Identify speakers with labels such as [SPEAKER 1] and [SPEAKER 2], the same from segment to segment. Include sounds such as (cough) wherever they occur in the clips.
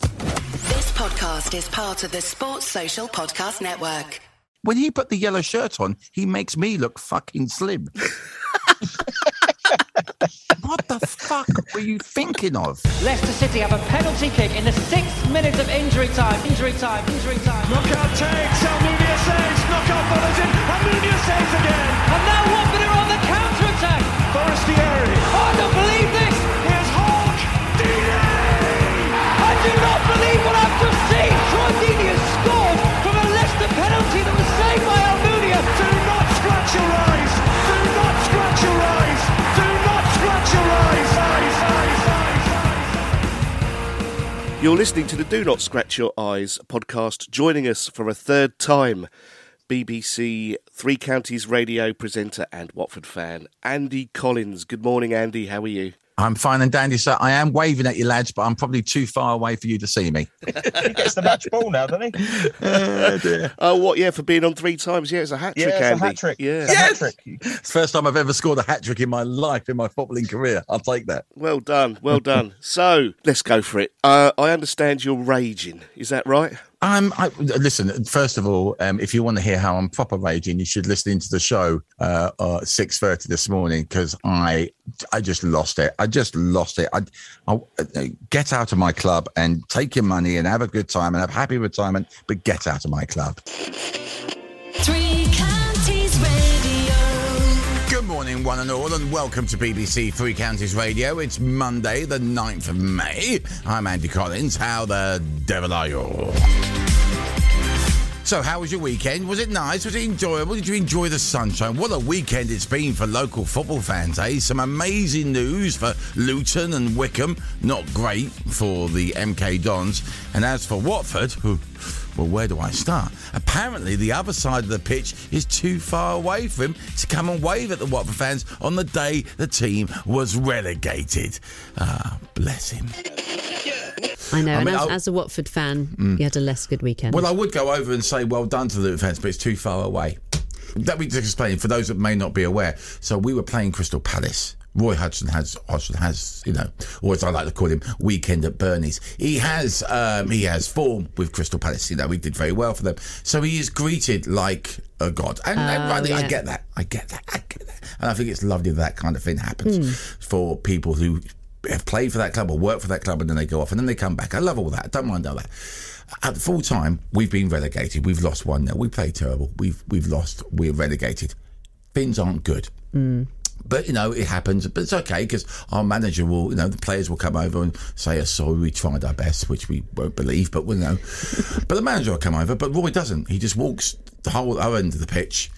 [SPEAKER 1] This podcast is part of the Sports Social Podcast Network.
[SPEAKER 2] When he put the yellow shirt on, he makes me look fucking slim. (laughs) what the fuck were you thinking of?
[SPEAKER 3] Leicester City have a penalty kick in the sixth minute of injury time. Injury time. Injury time.
[SPEAKER 4] Knockaert takes. Almunia saves. Knockaert follows in. Almunia saves again.
[SPEAKER 3] And now Watford are on the counter attack.
[SPEAKER 4] Forestieri.
[SPEAKER 3] Oh, I don't believe
[SPEAKER 5] You're listening to the Do Not Scratch Your Eyes podcast, joining us for a third time. BBC Three Counties radio presenter and Watford fan, Andy Collins. Good morning, Andy. How are you?
[SPEAKER 2] I'm fine and dandy, sir. I am waving at you, lads, but I'm probably too far away for you to see me. (laughs)
[SPEAKER 6] He gets the match ball now, doesn't he? (laughs)
[SPEAKER 2] oh, dear.
[SPEAKER 5] Oh, what? Yeah, for being on three times. Yeah, it's a hat
[SPEAKER 6] Yeah,
[SPEAKER 5] trick,
[SPEAKER 6] it's a
[SPEAKER 5] Andy.
[SPEAKER 6] hat trick.
[SPEAKER 5] Yeah.
[SPEAKER 6] It's a hat trick.
[SPEAKER 2] It's the first time I've ever scored a hat trick in my life, in my footballing career. I'll take that.
[SPEAKER 5] Well done. Well done. (laughs) so let's go for it. Uh, I understand you're raging. Is that right?
[SPEAKER 2] Um, I, listen. First of all, um, if you want to hear how I'm proper raging, you should listen into the show uh, uh six thirty this morning because I, I just lost it. I just lost it. I, I, uh, get out of my club and take your money and have a good time and have happy retirement, but get out of my club.
[SPEAKER 1] Three
[SPEAKER 2] one and all, and welcome to BBC Three Counties Radio. It's Monday, the 9th of May. I'm Andy Collins. How the devil are you? So, how was your weekend? Was it nice? Was it enjoyable? Did you enjoy the sunshine? What a weekend it's been for local football fans, eh? Some amazing news for Luton and Wycombe. Not great for the MK Dons. And as for Watford, (laughs) who- well, where do I start? Apparently, the other side of the pitch is too far away for him to come and wave at the Watford fans on the day the team was relegated. Ah, bless him.
[SPEAKER 7] I know.
[SPEAKER 2] I
[SPEAKER 7] and as, as a Watford fan, you had a less good weekend.
[SPEAKER 2] Well, I would go over and say well done to the fans, but it's too far away. Let me just explain for those that may not be aware. So we were playing Crystal Palace. Roy Hodgson has Hodgson has you know, or as I like to call him, weekend at Bernie's. He has um, he has form with Crystal Palace. You know, we did very well for them. So he is greeted like a god, and, and
[SPEAKER 7] Oh,
[SPEAKER 2] rightly, I get that. I get that. I get that. And I think it's lovely that that kind of thing happens for people who have played for that club or work for that club and then they go off and then they come back. I love all that. Don't mind all that. At full time, we've been relegated. We've lost one now. We played terrible. We've we've lost. We're relegated. Things aren't good. But you know it happens. But it's okay because our manager will, you know, the players will come over and say, "Oh, sorry, we tried our best," which we won't believe, but we know. but the manager will come over. But Roy doesn't. He just walks the whole other end of the pitch,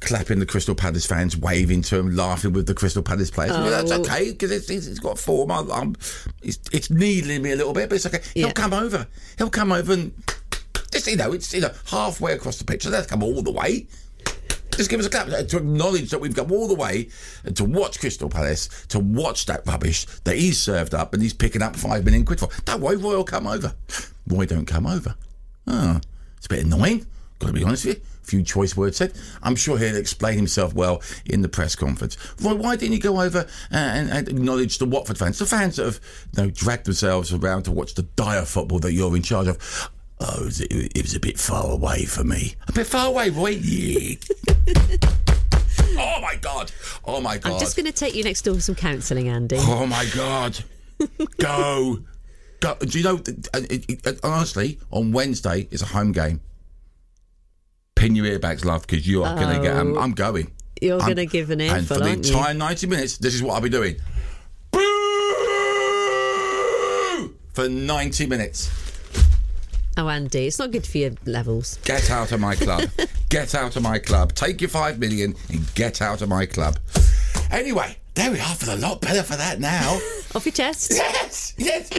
[SPEAKER 2] clapping the Crystal Palace fans, waving to them, laughing with the Crystal Palace players. Well, that's
[SPEAKER 7] Oh.
[SPEAKER 2] okay because it's, it's, it's got form. I'm, I'm, it's, it's needling me a little bit, but it's okay. He'll come over. He'll come over and just you know, it's you know halfway across the pitch. So that's come all the way. Just give us a clap uh, to acknowledge that we've come all the way and to watch Crystal Palace, to watch that rubbish that he's served up and he's picking up five million quid for. Don't worry, Roy will come over. Roy don't come over. Oh, it's a bit annoying. Got to be honest with you. A few choice words said. I'm sure he'll explain himself well in the press conference. Roy, why didn't you go over uh, and, and acknowledge the Watford fans, the fans that have you know, dragged themselves around to watch the dire football that you're in charge of? Oh, it was, it was a bit far away for me. A bit far away, Roy? Yeah. (laughs) oh my God. Oh my God.
[SPEAKER 7] I'm just going to take you next door for some counselling, Andy.
[SPEAKER 2] Oh my God. (laughs) Go. Go. Do you know, honestly, on Wednesday is a home game. Pin your earbags, love, because you are going to get. I'm,
[SPEAKER 7] Oh.
[SPEAKER 2] I'm going.
[SPEAKER 7] You're going to give an
[SPEAKER 2] And for the
[SPEAKER 7] aren't you?
[SPEAKER 2] entire 90 minutes, this is what I'll be doing. Boo! For 90 minutes.
[SPEAKER 7] Oh, Andy, it's not good for your levels.
[SPEAKER 2] Get out of my club. (laughs) get out of my club. Take your five million and get out of my club. Anyway, there we are for a lot better for that now. (laughs)
[SPEAKER 7] Off your chest.
[SPEAKER 2] Yes, yes.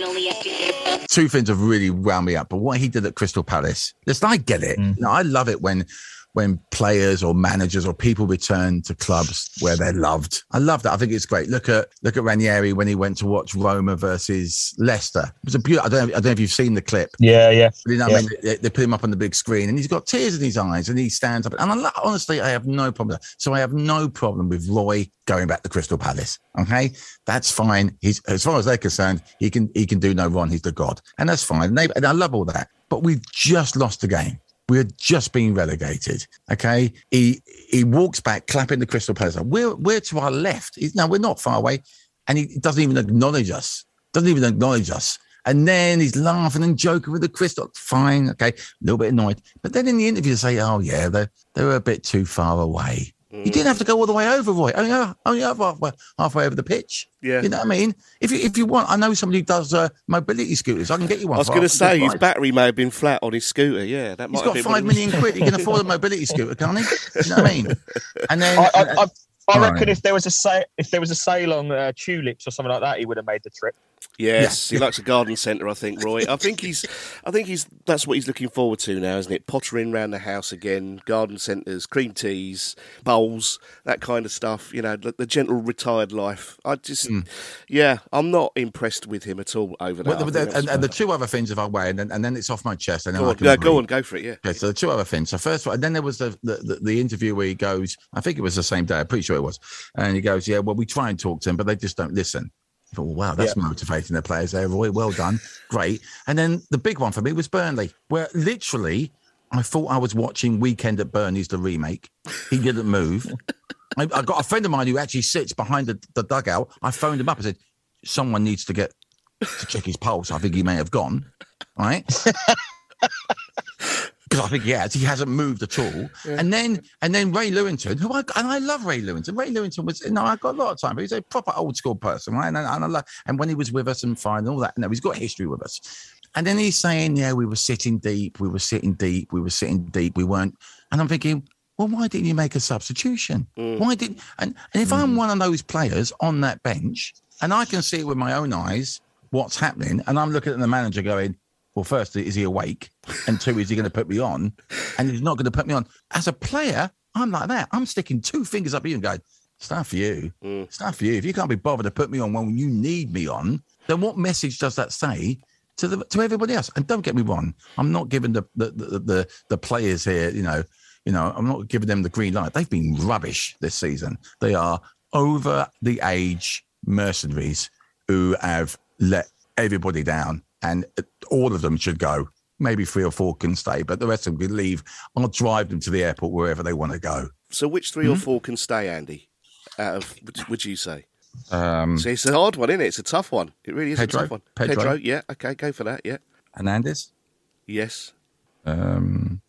[SPEAKER 2] Two things have really wound me up, but what he did at Crystal Palace, listen, I get it. Mm. You know, I love it when when players or managers or people return to clubs where they're loved. I love that. I think it's great. Look at look at Ranieri when he went to watch Roma versus Leicester. It was a beautiful. I don't know, I don't know if you've seen the clip.
[SPEAKER 6] Yeah, yeah.
[SPEAKER 2] You know,
[SPEAKER 6] yeah.
[SPEAKER 2] I mean, they, they put him up on the big screen, and he's got tears in his eyes, and he stands up. And I, lo- honestly, I have no problem. So I have no problem with Roy going back to Crystal Palace. Okay, that's fine. He's as far as they're concerned, he can he can do no wrong. He's the god, and that's fine. And, they, and I love all that. But we've just lost the game. We're just being relegated. Okay, he he walks back, clapping the Crystal Palace. We're we're to our left. He's, no, we're not far away, and he doesn't even acknowledge us. Doesn't even acknowledge us. And then he's laughing and joking with the crystal. Fine, okay, a little bit annoyed. But then in the interview, they say, "Oh yeah, they they were a bit too far away." You didn't have to go all the way over, Roy. Only, only halfway, halfway over the pitch.
[SPEAKER 5] Yeah.
[SPEAKER 2] you know what I mean. If you if you want, I know somebody who does uh, mobility scooters. I can get you one.
[SPEAKER 5] I was going to say his
[SPEAKER 2] price.
[SPEAKER 5] battery may have been flat on his scooter. Yeah, that might
[SPEAKER 2] He's
[SPEAKER 5] have
[SPEAKER 2] got
[SPEAKER 5] been
[SPEAKER 2] five
[SPEAKER 5] one of
[SPEAKER 2] million
[SPEAKER 5] the-
[SPEAKER 2] quid. He can afford a (laughs) mobility scooter, can't he? You know what I mean? And then
[SPEAKER 6] I, I, I, I reckon
[SPEAKER 2] right.
[SPEAKER 6] if there was a sa- if there was a sale on uh, tulips or something like that, he would have made the trip.
[SPEAKER 5] Yes, he likes a garden centre. I think Roy. I think he's. I think he's. That's what he's looking forward to now, isn't it? Pottering round the house again, garden centres, cream teas, bowls, that kind of stuff. You know, the, the gentle retired life. I just, hmm. yeah, I'm not impressed with him at all over that.
[SPEAKER 2] Well,
[SPEAKER 5] I
[SPEAKER 2] the- and, and the two other things, if I way, and then, and then it's off my chest, and then
[SPEAKER 5] go
[SPEAKER 2] I
[SPEAKER 5] on,
[SPEAKER 2] can
[SPEAKER 5] go, go on, go for it. Yeah.
[SPEAKER 2] Okay, so the two other things. So first, one, and then there was the, the the the interview where he goes. I think it was the same day. I'm pretty sure it was. And he goes, "Yeah, well, we try and talk to him, but they just don't listen." I thought, well, wow, that's motivating the players there, Roy. Well done, great. And then the big one for me was Burnley, where literally I thought I was watching Weekend at Bernie's the remake. He didn't move. I, I got a friend of mine who actually sits behind the, the dugout. I phoned him up and said, "Someone needs to get to check his pulse. I think he may have gone." Right. (laughs) because I think he has. He hasn't moved at all. And then and then Ray Lewington, who I and I love Ray Lewington. Ray Lewington was you know I got a lot of time, but he's a proper old school person, right? And, and I love, and when he was with us and fine and all that, no, he's got history with us. And then he's saying, yeah, we were sitting deep, we were sitting deep, we were sitting deep, we weren't. And I'm thinking, well, why didn't you make a substitution? Mm. Why didn't? And, and if I'm mm. one of those players on that bench, and I can see it with my own eyes what's happening, and I'm looking at the manager going, well, first, is he awake? And two, is he going to put me on? And he's not going to put me on. As a player, I'm like that. I'm sticking two fingers up at you and going, it's not for you. Mm. It's not for you. If you can't be bothered to put me on when you need me on, then what message does that say to the to everybody else? And don't get me wrong, I'm not giving the the the, the, the players here, you know, you know, I'm not giving them the green light. They've been rubbish this season. They are over the age mercenaries who have let everybody down, and all of them should go. Maybe three or four can stay, but the rest of them can leave. I'll drive them to the airport wherever they want to go.
[SPEAKER 5] So, which 3 or four can stay, Andy? Out of would, would you say?
[SPEAKER 2] Um,
[SPEAKER 5] See, it's a hard one, isn't it? It's a tough one. It really is
[SPEAKER 2] Pedro?
[SPEAKER 5] a tough one.
[SPEAKER 2] Pedro?
[SPEAKER 5] yeah. Okay, go for that. Yeah.
[SPEAKER 2] Hernandez,
[SPEAKER 5] Yes.
[SPEAKER 2] um,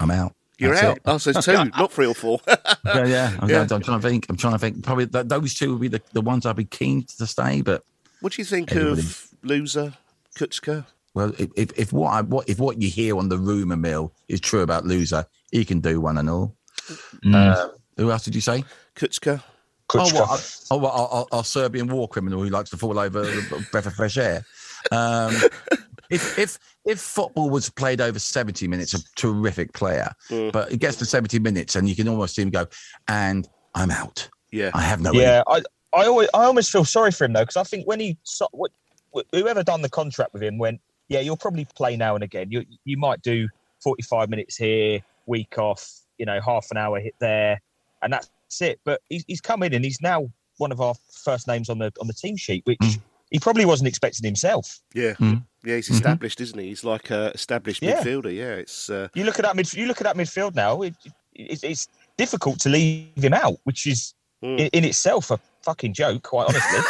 [SPEAKER 2] I'm out.
[SPEAKER 5] You're
[SPEAKER 2] That's
[SPEAKER 5] out.
[SPEAKER 2] it.
[SPEAKER 5] Oh, so it's two, not three or four. (laughs)
[SPEAKER 2] yeah, yeah. I'm,
[SPEAKER 5] Yeah.
[SPEAKER 2] I'm trying to think. I'm trying to think. Probably th- those two would be the, the ones I'd be keen to stay. But
[SPEAKER 5] what do you think
[SPEAKER 2] Everybody.
[SPEAKER 5] of Louza Kucka?
[SPEAKER 2] well, if, if, if what I, what if what you hear on the rumor mill is true about Louza, he can do one and all. Uh, who else did you say?
[SPEAKER 5] Kucka.
[SPEAKER 2] Oh, what? Oh, what? Our, our, our Serbian war criminal who likes to fall over a breath of fresh air. Um, (laughs) if if if football was played over seventy minutes, a terrific player, but it gets to seventy minutes and you can almost see him go, and I'm out.
[SPEAKER 5] Yeah.
[SPEAKER 2] I have no.
[SPEAKER 6] yeah, I, I always, I almost feel sorry for him though, because I think when he, so- what, wh- whoever done the contract with him went, yeah, you'll probably play now and again. You, you might do 45 minutes here, week off, you know, half an hour hit there, and that's it. But he's, he's come in and he's now one of our first names on the on the team sheet, which he probably wasn't expecting himself.
[SPEAKER 8] Yeah,
[SPEAKER 2] Mm.
[SPEAKER 8] yeah, he's established, isn't he? He's like a established
[SPEAKER 6] Yeah.
[SPEAKER 8] midfielder. Yeah, it's uh,
[SPEAKER 6] You look at that mid. You look at that midfield now. It, it, it's difficult to leave him out, which is
[SPEAKER 8] Hmm.
[SPEAKER 6] in, in itself a fucking joke. Quite honestly.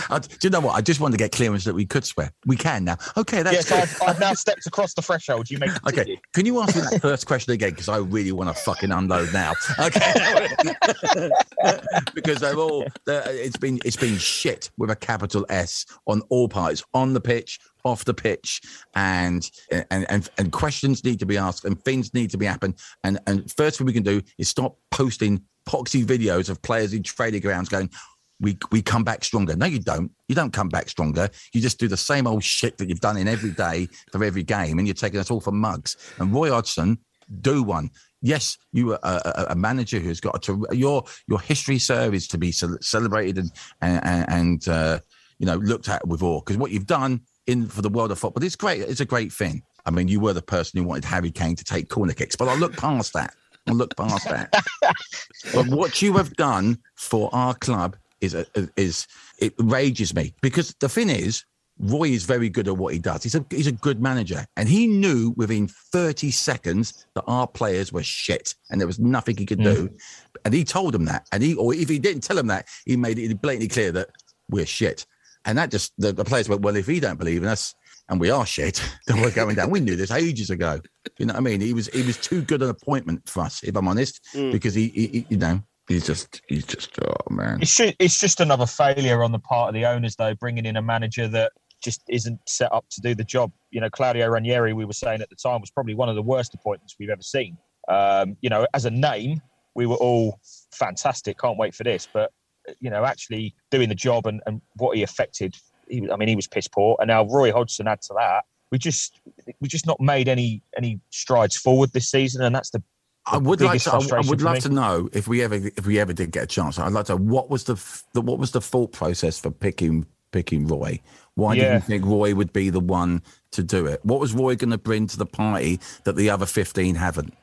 [SPEAKER 6] (laughs)
[SPEAKER 2] I, do you know what? I just wanted to get clearance that we could swear. We can now. Okay, that's
[SPEAKER 6] yes. I've, I've now stepped across the threshold. You (laughs) continue.
[SPEAKER 2] Okay, can you ask me that first question again? Because I really want to fucking unload now. Okay, (laughs) because they're all it's been it's been shit with a capital S on all parts, on the pitch, off the pitch, and and and, and questions need to be asked and things need to be happen. And and first thing we can do is stop posting poxy videos of players in training grounds going. We, we come back stronger. No, you don't. You don't come back stronger. You just do the same old shit that you've done in every day for every game, and you're taking us all for mugs. And Roy Hodgson, do one. Yes, you are a, a, manager who's got to your your history, sir, is to be celebrated and and, and uh, you know looked at with awe because what you've done in for the world of football is great. It's a great thing. I mean, you were the person who wanted Harry Kane to take corner kicks, but I look past that. I look past that. (laughs) but what you have done for our club is a, is it rages me because the thing is Roy is very good at what he does. He's a he's a good manager, and he knew within 30 seconds that our players were shit, and there was nothing he could do. Mm. And he told them that, and he or if he didn't tell them that, he made it blatantly clear that we're shit. And that just the, the players went, well, if he don't believe in us and we are shit, (laughs) then we're going down. We knew this ages ago. You know what I mean? He was he was too good an appointment for us, if I'm honest, mm. because he, he, he you know he's just he's just oh man.
[SPEAKER 6] It's just, it's just another failure on the part of the owners, though, bringing in a manager that just isn't set up to do the job. You know, Claudio Ranieri, we were saying at the time, was probably one of the worst appointments we've ever seen. Um, you know, as a name, we were all fantastic. Can't wait for this. But, you know, actually doing the job and, and what he affected, he, I mean, he was piss poor. And now Roy Hodgson add to that. We just we just not made any any strides forward this season, and that's the
[SPEAKER 2] I would like to. I, I would love to know if we ever if we ever did get a chance. I'd like to. What was the, the what was the thought process for picking picking Roy? Why did you think Roy would be the one to do it? What was Roy going to bring to the party that the other fifteen haven't?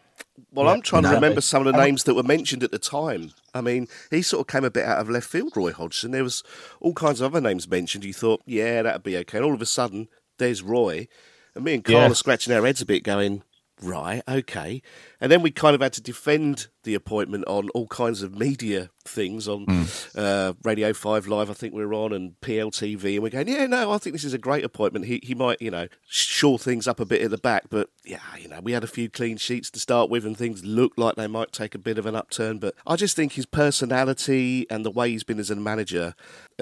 [SPEAKER 8] Well, I'm trying to remember some of the names that were mentioned at the time. I mean, he sort of came a bit out of left field, Roy Hodgson. There was all kinds of other names mentioned. You thought, yeah, that'd be okay. And all of a sudden, there's Roy. And me and Carl
[SPEAKER 6] Yeah.
[SPEAKER 8] are scratching our heads a bit, going, right, okay. And then we kind of had to defend the appointment on all kinds of media things on uh, Radio 5 Live, I think we were on, and PLTV. And we're going, yeah, no, I think this is a great appointment. He, he might, you know, shore things up a bit at the back. But yeah, you know, we had a few clean sheets to start with, and things looked like they might take a bit of an upturn. But I just think his personality and the way he's been as a manager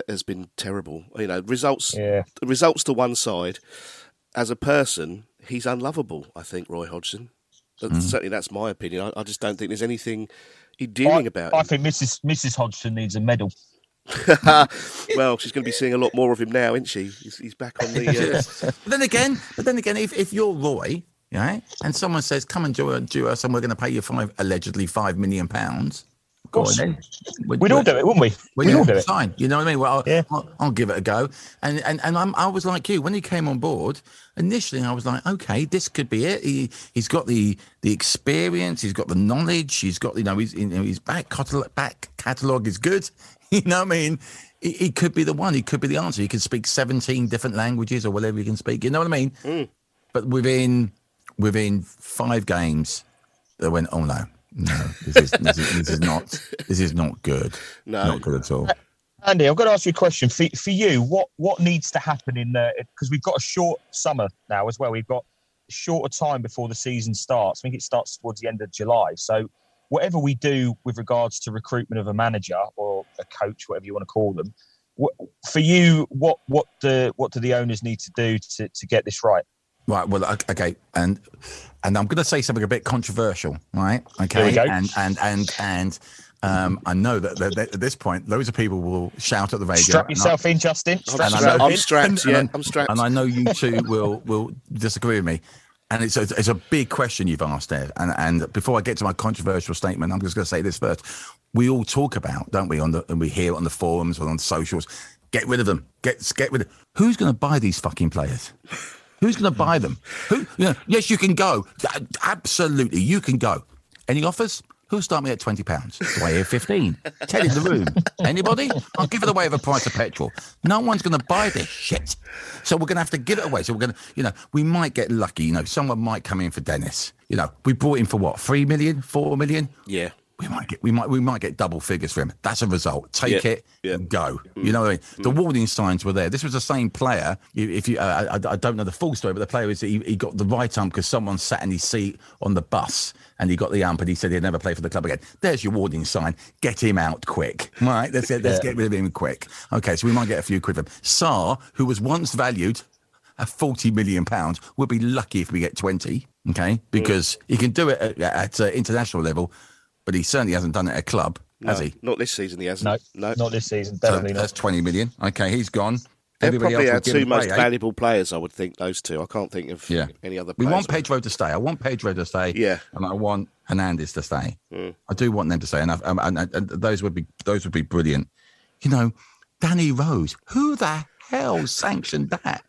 [SPEAKER 8] has been terrible. You know, results,
[SPEAKER 6] Yeah.
[SPEAKER 8] results to one side. As a person, he's unlovable, I think, Roy Hodgson.
[SPEAKER 2] Mm.
[SPEAKER 8] Certainly, that's my opinion. I, I just don't think there's anything endearing
[SPEAKER 6] I,
[SPEAKER 8] about
[SPEAKER 6] I
[SPEAKER 8] him.
[SPEAKER 6] think Mrs. Mrs. Hodgson needs a medal. (laughs)
[SPEAKER 8] well, she's going to be seeing a lot more of him now, isn't she? He's, he's back on the. Uh, (laughs)
[SPEAKER 2] But then again, but then again, if, if you're Roy, right, and someone says, "Come and do, do us, and we're going to pay you five allegedly five million pounds," go on
[SPEAKER 6] course.
[SPEAKER 2] then.
[SPEAKER 6] We'd all do it, wouldn't we?
[SPEAKER 2] Well,
[SPEAKER 6] We'd all do it.
[SPEAKER 2] Fine. You know what I mean? Well, I'll,
[SPEAKER 6] Yeah.
[SPEAKER 2] I'll, I'll give it a go. And and and I'm, I was like you when he came on board. Initially, I was like, okay, this could be it. He he's got the the experience. He's got the knowledge. He's got you know his you know, his back catalog, back catalog is good. (laughs) You know what I mean? He, he could be the one. He could be the answer. He can speak 17 different languages or whatever he can speak. You know what I mean? Mm. But within within five games, they went, oh no. No, this is, this is this is not this is not good.
[SPEAKER 8] No.
[SPEAKER 2] not good at all.
[SPEAKER 6] Andy, I've got to ask you a question. For, for you, what what needs to happen in the because we've got a short summer now as well. We've got a shorter time before the season starts. I think it starts towards the end of July. So whatever we do with regards to recruitment of a manager or a coach, whatever you want to call them, for you, what what the what do the owners need to do to, to get this right?
[SPEAKER 2] Right. Well, okay, and and I'm going to say something a bit controversial, right? Okay.
[SPEAKER 6] Here we go.
[SPEAKER 2] And and and and um, I know that, that, that at this point, loads of people will shout at the radio.
[SPEAKER 6] Strap
[SPEAKER 2] and I-
[SPEAKER 6] yourself in, Justin.
[SPEAKER 8] I'm
[SPEAKER 6] Strap
[SPEAKER 2] and I
[SPEAKER 8] strapped.
[SPEAKER 2] know-
[SPEAKER 8] I'm strapped.
[SPEAKER 2] and-
[SPEAKER 8] Yeah,
[SPEAKER 2] and-
[SPEAKER 8] I'm strapped.
[SPEAKER 2] And I know you two will will disagree with me. And it's a, it's a big question you've asked there. And and before I get to my controversial statement, I'm just going to say this first. We all talk about, don't we, on the and we hear it on the forums or on socials. Get rid of them. Get get rid of. Who's going to buy these fucking players? Who's going to buy them? Who? Yes, you can go. Absolutely, you can go. Any offers? Who'll start me at twenty pounds? Do I hear fifteen? Ten in the room. Anybody? I'll give it away for the price of petrol. No one's going to buy this shit. So we're going to have to give it away. So we're going to, you know, we might get lucky. You know, someone might come in for Dennis. You know, we brought him for what? Three million? Four million?
[SPEAKER 8] Yeah.
[SPEAKER 2] We might get, we might, we might get double figures for him. That's a result. Take
[SPEAKER 8] Yeah,
[SPEAKER 2] it
[SPEAKER 8] yeah.
[SPEAKER 2] and go. You know what I mean? The warning signs were there. This was the same player. If you, uh, I, I don't know the full story, but the player is he, he got the right ump because someone sat in his seat on the bus and he got the ump and he said he'd never play for the club again. There's your warning sign. Get him out quick. All right, let's get, let's
[SPEAKER 6] Yeah.
[SPEAKER 2] get rid of him quick. Okay, so we might get a few quid from him. Sarr, who was once valued at 40 million pounds, we'll be lucky if we get 20. Okay, because he can do it at, at uh, international level, but he certainly hasn't done it at a club, has he?
[SPEAKER 8] Not this season, he hasn't.
[SPEAKER 6] No,
[SPEAKER 8] no.
[SPEAKER 6] not this season.
[SPEAKER 2] So
[SPEAKER 6] Definitely
[SPEAKER 2] that's 20 million. Okay, he's gone.
[SPEAKER 8] They're
[SPEAKER 2] Everybody
[SPEAKER 8] probably
[SPEAKER 2] else
[SPEAKER 8] our two
[SPEAKER 2] him
[SPEAKER 8] most
[SPEAKER 2] away, eh?
[SPEAKER 8] valuable players, I would think, those two. I can't think of
[SPEAKER 2] Yeah.
[SPEAKER 8] any other players.
[SPEAKER 2] We want Pedro to stay. I want Pedro to stay.
[SPEAKER 8] Yeah.
[SPEAKER 2] and I want Hernandez to stay.
[SPEAKER 8] Mm.
[SPEAKER 2] I do want them to stay, and, I've, um, and, and, and those would be those would be brilliant. You know, Danny Rose. Who the hell sanctioned that?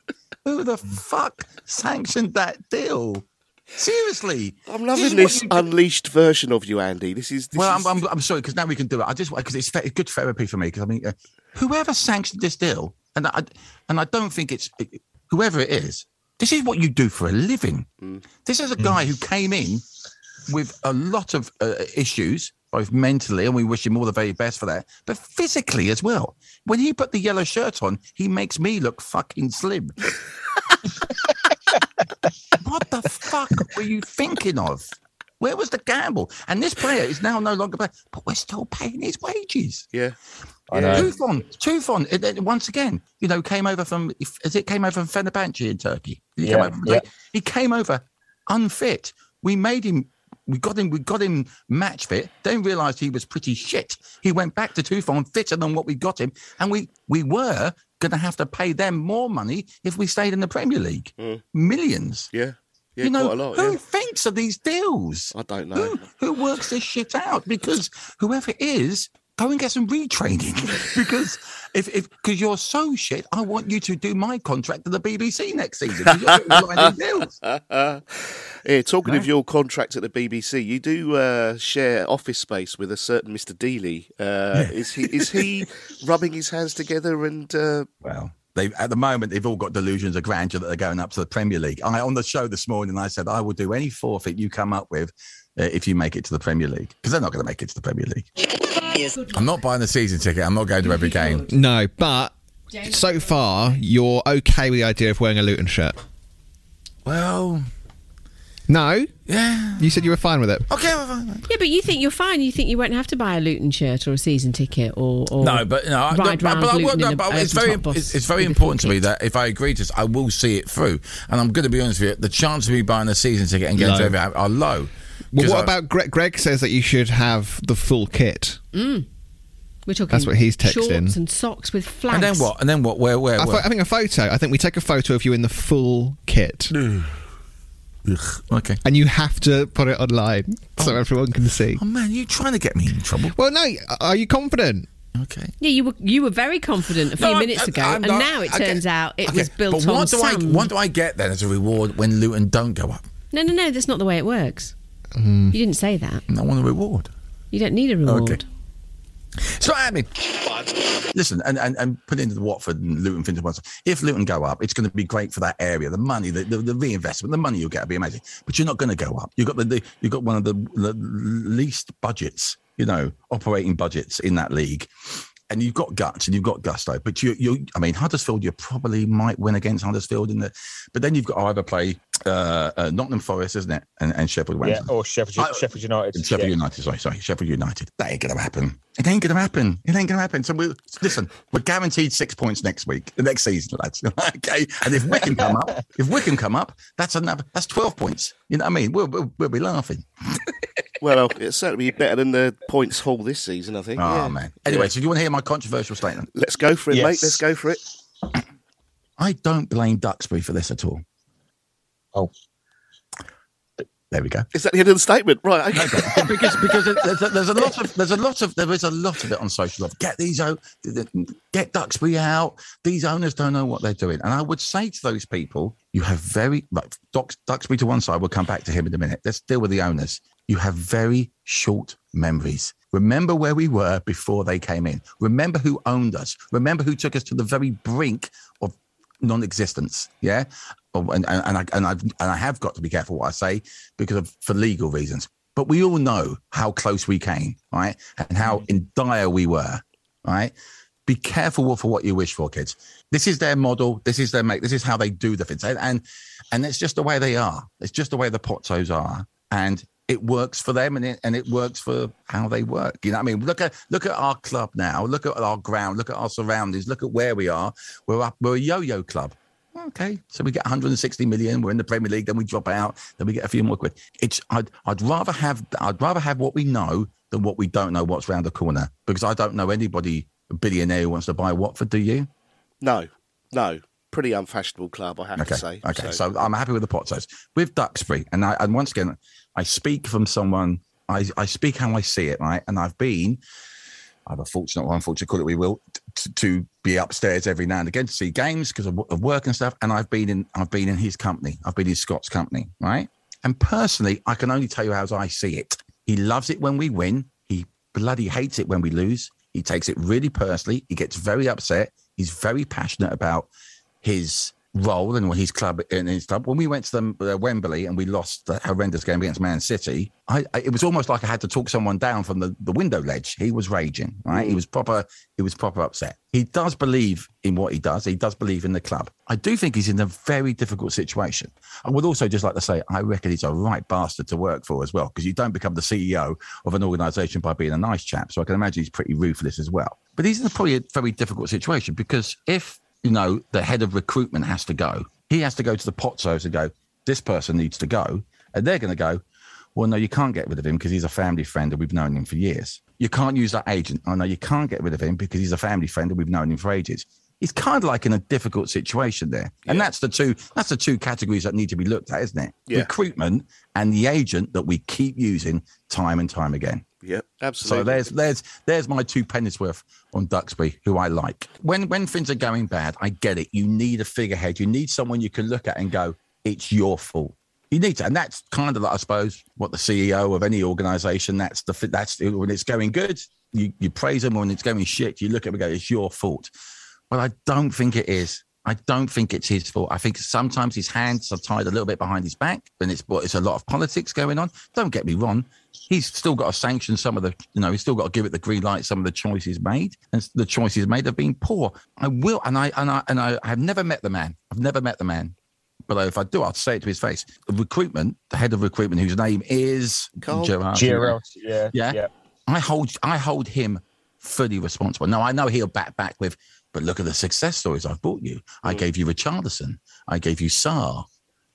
[SPEAKER 2] Who the fuck sanctioned that deal? Seriously,
[SPEAKER 8] I'm loving
[SPEAKER 2] what
[SPEAKER 8] this
[SPEAKER 2] you do-
[SPEAKER 8] unleashed version of you, Andy. This is. This
[SPEAKER 2] well,
[SPEAKER 8] is-
[SPEAKER 2] I'm, I'm, I'm sorry because now we can do it. I just because it's, fa- it's good therapy for me because I mean, uh, whoever sanctioned this deal, and I and I don't think it's whoever it is. This is what you do for a living. This is a guy who came in with a lot of uh, issues, both mentally, and we wish him all the very best for that, but physically as well. When he put the yellow shirt on, he makes me look fucking slim. (laughs) (laughs) what the fuck were you thinking of? Where was the gamble? And this player is now no longer playing, but we're still paying his wages.
[SPEAKER 8] yeah.
[SPEAKER 6] I know.
[SPEAKER 2] Tufan, Tufan, it- it- once again, you know, came over from, as it came over from Fenerbahce in Turkey. He, came
[SPEAKER 6] Yeah,
[SPEAKER 2] over
[SPEAKER 6] yeah.
[SPEAKER 2] he came over unfit. We made him, we got him, we got him match fit. Then realised he was pretty shit. He went back to Tufan fitter than what we got him, and we we were going to have to pay them more money if we stayed in the Premier League, mm. millions.
[SPEAKER 8] Yeah. Yeah,
[SPEAKER 2] you know,
[SPEAKER 8] quite a lot.
[SPEAKER 2] who
[SPEAKER 8] yeah.
[SPEAKER 2] thinks of these deals?
[SPEAKER 8] I don't know.
[SPEAKER 2] Who, who works this shit out? Because whoever it is, go and get some retraining. (laughs) because if if because you're so shit, I want you to do my contract to the BBC next season.
[SPEAKER 8] yeah, (laughs) talking of your contract at the BBC, you do uh, share office space with a certain Mr. Dealey. Uh, Is he is he (laughs) rubbing his hands together and uh,
[SPEAKER 2] Well, they at the moment they've all got delusions of grandeur that they're going up to the Premier League. I on the show this morning I said I will do any forfeit you come up with uh, if you make it to the Premier League because they're not going to make it to the Premier League. I'm not buying the season ticket. I'm not going to every game.
[SPEAKER 9] No, but so far you're okay with the idea of wearing a Luton shirt.
[SPEAKER 2] Well,
[SPEAKER 9] No,
[SPEAKER 2] yeah.
[SPEAKER 9] you said you were fine with it.
[SPEAKER 2] Okay. well, fine.
[SPEAKER 7] Yeah, but you think you're fine. You think you won't have to buy a Luton shirt or a season ticket or, or
[SPEAKER 2] No, but no, I-
[SPEAKER 7] ride
[SPEAKER 2] no,
[SPEAKER 7] round
[SPEAKER 2] but, I-
[SPEAKER 7] Luton
[SPEAKER 2] no,
[SPEAKER 7] in a
[SPEAKER 2] but it's
[SPEAKER 7] open
[SPEAKER 2] very
[SPEAKER 7] top bus
[SPEAKER 2] it's, it's very
[SPEAKER 7] with a
[SPEAKER 2] important to me
[SPEAKER 7] kit.
[SPEAKER 2] that if I agree to this, I will see it through. And I'm going to be honest with you, the chance of me buying a season ticket and getting
[SPEAKER 9] Low.
[SPEAKER 2] to every are low.
[SPEAKER 9] Well,
[SPEAKER 2] 'Cause
[SPEAKER 9] what
[SPEAKER 2] I-
[SPEAKER 9] about Greg? Greg says that you should have the full kit. Mm.
[SPEAKER 7] We're talking
[SPEAKER 9] That's what he's texting.
[SPEAKER 7] Shorts and socks with flags.
[SPEAKER 2] And then what? And then what? Where? Where?
[SPEAKER 9] I,
[SPEAKER 2] where?
[SPEAKER 9] thought- I think a photo. I think we take a photo of you in the full kit,
[SPEAKER 2] okay.
[SPEAKER 9] and you have to put it online so everyone can see.
[SPEAKER 2] Oh man, you're trying to get me in trouble?
[SPEAKER 9] Well, no. Are you confident?
[SPEAKER 2] Okay.
[SPEAKER 7] Yeah, you were you were very confident a few
[SPEAKER 2] No,
[SPEAKER 7] minutes
[SPEAKER 2] I'm-
[SPEAKER 7] ago,
[SPEAKER 2] I'm
[SPEAKER 7] and
[SPEAKER 2] not-
[SPEAKER 7] now it
[SPEAKER 2] okay,
[SPEAKER 7] turns out it
[SPEAKER 2] okay,
[SPEAKER 7] was built
[SPEAKER 2] but what
[SPEAKER 7] on
[SPEAKER 2] do I what do I get then as a reward when Luton don't go up?
[SPEAKER 7] No, no, no. That's not the way it works.
[SPEAKER 2] Mm.
[SPEAKER 7] You didn't say that.
[SPEAKER 2] I want a reward.
[SPEAKER 7] You don't need a reward.
[SPEAKER 2] Okay. It's not happening. Listen, and, and, and put into the Watford and Luton thing to. If Luton go up, it's going to be great for that area. The money, the, the, the reinvestment, the money you'll get will be amazing. But you're not going to go up. You've got the, the you've got one of the, the least budgets, you know, operating budgets in that league. And you've got guts and you've got gusto, but you, you, I mean, Huddersfield, you probably might win against Huddersfield in the, but then you've got to either play uh, uh, Nottingham Forest, isn't it, and, and Sheffield
[SPEAKER 6] Yeah, or Sheffield,
[SPEAKER 2] I-
[SPEAKER 6] Sheffield United.
[SPEAKER 2] Sheffield
[SPEAKER 6] yeah.
[SPEAKER 2] United, sorry, sorry, Sheffield United. That ain't gonna happen. It ain't gonna happen. It ain't gonna happen. So we listen. We're guaranteed six points next week, the next season, lads. (laughs) okay. And if Wycombe come up, (laughs) if Wycombe come up, that's another. That's twelve points. You know what I mean? We'll we'll, we'll be laughing. (laughs)
[SPEAKER 8] well, it's certainly better than the points haul this season. I think.
[SPEAKER 2] Oh
[SPEAKER 8] yeah.
[SPEAKER 2] man. Anyway,
[SPEAKER 8] Yeah.
[SPEAKER 2] so do you want to hear my controversial statement?
[SPEAKER 8] let's go for it, mate. Let's go for it.
[SPEAKER 2] I don't blame Duxbury for this at all.
[SPEAKER 6] Oh.
[SPEAKER 2] There we go.
[SPEAKER 8] Is that the end of the statement? Right. Okay. (laughs)
[SPEAKER 2] because because there's a, there's a lot of there's a lot of there is a lot of it on social life. Get these out, get Duxbury out. These owners don't know what they're doing, and I would say to those people, you have very right, Dux, Duxbury to one side. We'll come back to him in a minute. Let's deal with the owners. You have very short memories. Remember where we were before they came in. Remember who owned us. Remember who took us to the very brink of non-existence. Yeah, Oh, and and, and I and I and I have got to be careful what I say because of for legal reasons. But we all know how close we came, right, and how mm. in dire we were, right. Be careful for what you wish for, kids. This is their model. This is their make. This is how they do the things, and and, and it's just the way they are. It's just the way the Pozzos are, and it works for them and it and it works for how they work. You know I mean? Look at look at our club now. Look at our ground. Look at our surroundings. Look at where we are. We're up. We're a yo-yo club. Okay, so we get 160 million. We're in the Premier League. Then we drop out. Then we get a few more quid. It's I'd I'd rather have I'd rather have what we know than what we don't know what's round the corner because I don't know anybody a billionaire who wants to buy Watford. Do you?
[SPEAKER 8] No, no. Pretty unfashionable club, I have
[SPEAKER 2] Okay.
[SPEAKER 8] to say.
[SPEAKER 2] Okay. So. I'm happy with the Pozzos. With Duxbury, and I and once again, I speak from someone. I I speak how I see it, right? And I've been. Either fortunate or unfortunate, call it we will, to, to be upstairs every now and again to see games because of, of work and stuff. And I've been in, I've been in his company. I've been in Scott's company, right? And personally, I can only tell you how I see it. He loves it when we win. He bloody hates it when we lose. He takes it really personally. He gets very upset. He's very passionate about his role and his club in his club. When we went to the uh, Wembley and we lost the horrendous game against Man City, I, I, it was almost like I had to talk someone down from the, the window ledge. He was raging, right? He was proper. He was proper upset. He does believe in what he does. He does believe in the club. I do think he's in a very difficult situation. I would also just like to say I reckon he's a right bastard to work for as well because you don't become the CEO of an organisation by being a nice chap. So I can imagine he's pretty ruthless as well. But he's in a probably a very difficult situation because if you know, the head of recruitment has to go. He has to go to the Pozzos and go, this person needs to go. And they're going to go, well, no, you can't get rid of him because he's a family friend and we've known him for years. You can't use that agent. Oh, no, you can't get rid of him because he's a family friend and we've known him for ages. He's kind of like in a difficult situation there. And that's the two that's the two categories that need to be looked at, isn't it?
[SPEAKER 8] Yeah.
[SPEAKER 2] Recruitment and the agent that we keep using time and time again.
[SPEAKER 8] Yep, absolutely.
[SPEAKER 2] So there's there's there's my two pennies worth on Duxbury, who I like. When when things are going bad, I get it. You need a figurehead. You need someone you can look at and go, "It's your fault." You need to, and that's kind of, like, I suppose, what the CEO of any organisation. That's the that's when it's going good, you you praise them. When it's going shit, you look at it and go, "It's your fault." Well, I don't think it is. I don't think it's his fault. I think sometimes his hands are tied a little bit behind his back, and it's but it's a lot of politics going on. Don't get me wrong; he's still got to sanction some of the, you know, he's still got to give it the green light. Some of the choices made, and the choices made have been poor. I will, and I and I and I have never met the man. I've never met the man, but if I do, I'll say it to his face. The recruitment, the head of recruitment, whose name is
[SPEAKER 8] Carl?
[SPEAKER 2] Gerard.
[SPEAKER 6] Gerard, yeah,
[SPEAKER 2] yeah,
[SPEAKER 6] yeah.
[SPEAKER 2] I hold I hold him fully responsible. Now I know he'll back back with, but look at the success stories I've brought you. I mm. gave you Richarlison. I gave you Sarr.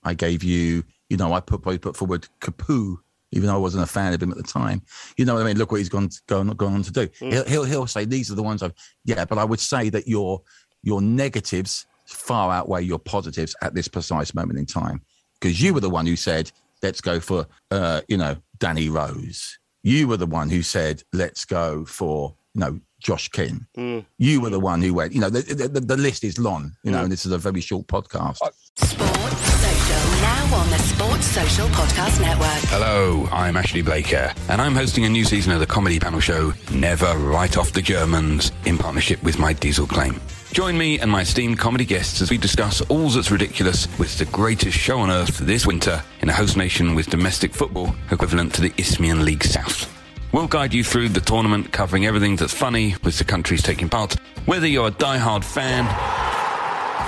[SPEAKER 2] I gave you, you know, I put I put forward Capoue, even though I wasn't a fan of him at the time. You know what I mean? Look what he's gone gone, gone on to do. Mm. He'll, he'll he'll say these are the ones I've yeah, but I would say that your your negatives far outweigh your positives at this precise moment in time. Because you mm. were the one who said, let's go for uh, you know, Danny Rose. You were the one who said, let's go for, you know, Josh King. Mm. You were the one who went, you know, the, the, the, the list is long, you know, mm. and this is a very short podcast.
[SPEAKER 1] Uh, Sports Social. Now on the Sports Social Podcast Network.
[SPEAKER 10] Hello, I'm Ashley Blaker, and I'm hosting a new season of the comedy panel show Never Write Off the Germans in partnership with my diesel claim. Join me and my esteemed comedy guests as we discuss all that's ridiculous with the greatest show on earth this winter in a host nation with domestic football equivalent to the Isthmian League South. We'll guide you through the tournament, covering everything that's funny with the countries taking part, whether you're a die-hard fan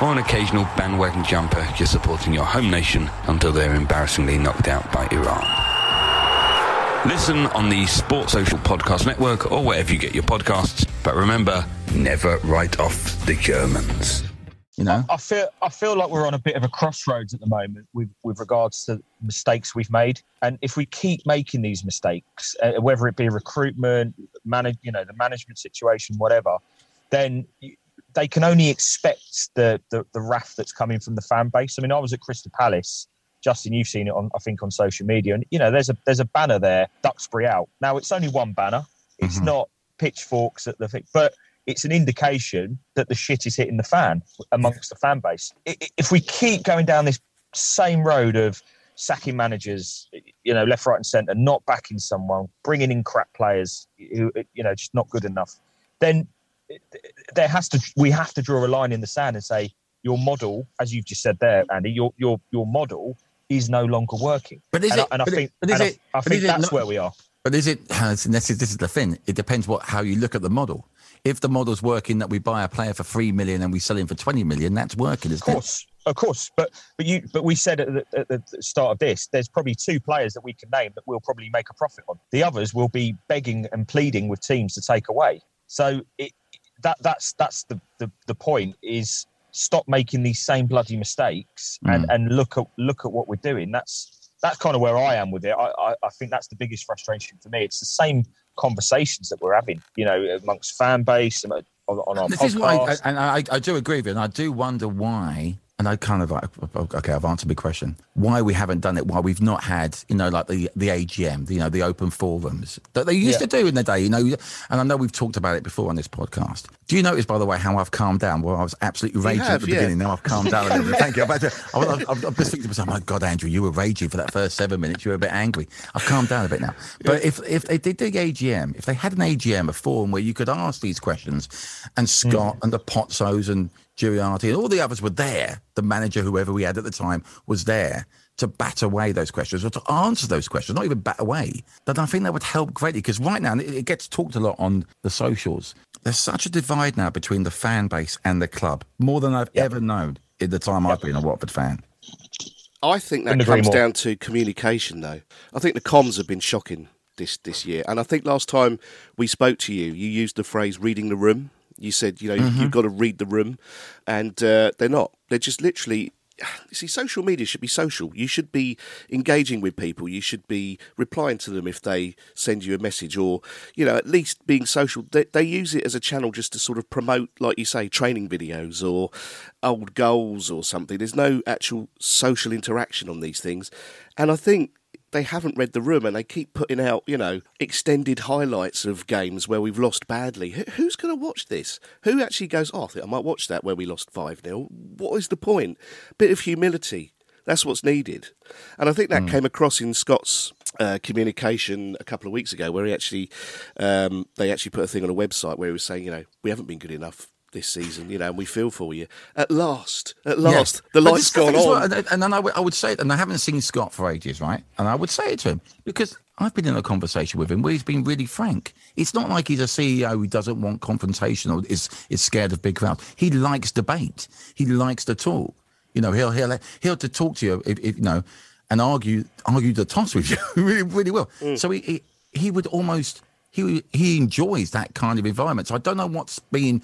[SPEAKER 10] or an occasional bandwagon jumper you're supporting your home nation until they're embarrassingly knocked out by Iran. Listen on the Sports Social Podcast Network or wherever you get your podcasts. But remember, never write off the Germans.
[SPEAKER 2] You know,
[SPEAKER 6] I feel I feel like we're on a bit of a crossroads at the moment with with regards to mistakes we've made, and if we keep making these mistakes, uh, whether it be recruitment, manage, you know, the management situation, whatever, then you- they can only expect the, the the wrath that's coming from the fan base. I mean, I was at Crystal Palace. Justin, you've seen it on, I think, on social media, and you know, there's a there's a banner there, Duxbury out. Now, it's only one banner. It's not pitchforks at the thing, but it's an indication that the shit is hitting the fan amongst the fan base. If we keep going down this same road of sacking managers, you know, left, right, and centre, not backing someone, bringing in crap players who, you know, just not good enough, then there has to we have to draw a line in the sand and say your model, as you've just said there, Andy, your your your model is no longer working.
[SPEAKER 2] But is
[SPEAKER 6] and
[SPEAKER 2] it?
[SPEAKER 6] I, and I think,
[SPEAKER 2] is
[SPEAKER 6] and I-
[SPEAKER 2] it?
[SPEAKER 6] I, think that's
[SPEAKER 2] not-
[SPEAKER 6] where we are.
[SPEAKER 2] But is it? This is this is the thing. It depends what how you look at the model. If the model's working that we buy a player for three million and we sell him for twenty million, that's working, isn't
[SPEAKER 6] Of course, of course. But but you but we said at the, at the start of this, there's probably two players that we can name that we'll probably make a profit on. The others will be begging and pleading with teams to take away. So it that that's that's the the, the point is stop making these same bloody mistakes and
[SPEAKER 2] Mm.
[SPEAKER 6] and look at look at what we're doing. That's that's kind of where I am with it. I, I, I think that's the biggest frustration for me. It's the same conversations that we're having, you know, amongst fan base and on, on our
[SPEAKER 2] This
[SPEAKER 6] podcast.
[SPEAKER 2] is why, I, and I, I do agree with you, and I do wonder why. And I kind of like, okay, I've answered my question. Why we haven't done it? Why we've not had, you know, like the the AGM, the, you know, the open forums that they used
[SPEAKER 6] Yeah.
[SPEAKER 2] to do in the day, you know. And I know we've talked about it before on this podcast. Do you notice, by the way, how I've calmed down? Well, I was absolutely raging
[SPEAKER 8] have,
[SPEAKER 2] at the
[SPEAKER 8] yeah.
[SPEAKER 2] beginning. Now I've calmed down a little bit. Thank you. (laughs) I'm, about to, I was, I'm, I'm just thinking to myself, oh my God, Andrew, you were raging for that first seven minutes. You were a bit angry. I've calmed down a bit now. But if if they did the AGM, if they had an AGM, a forum where you could ask these questions, and Scott mm. and the Pozzos and Giuliani and all the others were there, the manager, whoever we had at the time, was there to bat away those questions or to answer those questions, not even bat away, then I think that would help greatly. Because right now, it, it gets talked a lot on the socials, there's such a divide now between the fan base and the club, more than I've ever known in the time I've been a Watford fan.
[SPEAKER 8] I think that comes
[SPEAKER 6] more.
[SPEAKER 8] down to communication, though. I think the comms have been shocking this this year, and I think last time we spoke to you, you used the phrase "reading the room." You said, you know,
[SPEAKER 2] Mm-hmm.
[SPEAKER 8] you've got to read the room, and uh, they're not. They're just literally. See, social media should be social. You should be engaging with people. You should be replying to them if they send you a message, or you know, at least being social. They, they use it as a channel just to sort of promote, like you say, training videos or old goals or something. There's no actual social interaction on these things, and I think they haven't read the room and they keep putting out, you know, extended highlights of games where we've lost badly. Who, who's going to watch this? Who actually goes, oh, I think I might watch that where we lost 5 0? What is the point? Bit of humility. That's what's needed. And I think that came across in Scott's uh, communication a couple of weeks ago, where he actually, um, they actually put a thing on a website where he was saying, you know, we haven't been good enough this season, you know, and we feel for you. At last, at last, the light's gone on.
[SPEAKER 2] what- and- then I would, say it, and I haven't seen Scott for ages, right? And I would say it to him because I've been in a conversation with him where he's been really frank. It's not like he's a CEO who doesn't want confrontation or is is scared of big crowds. He likes debate. He likes to talk. You know, he'll he'll he'll to talk to you if, if you know, and argue argue the toss with (laughs) you really really well. Mm. So he, he he would almost he he enjoys that kind of environment. So I don't know what's been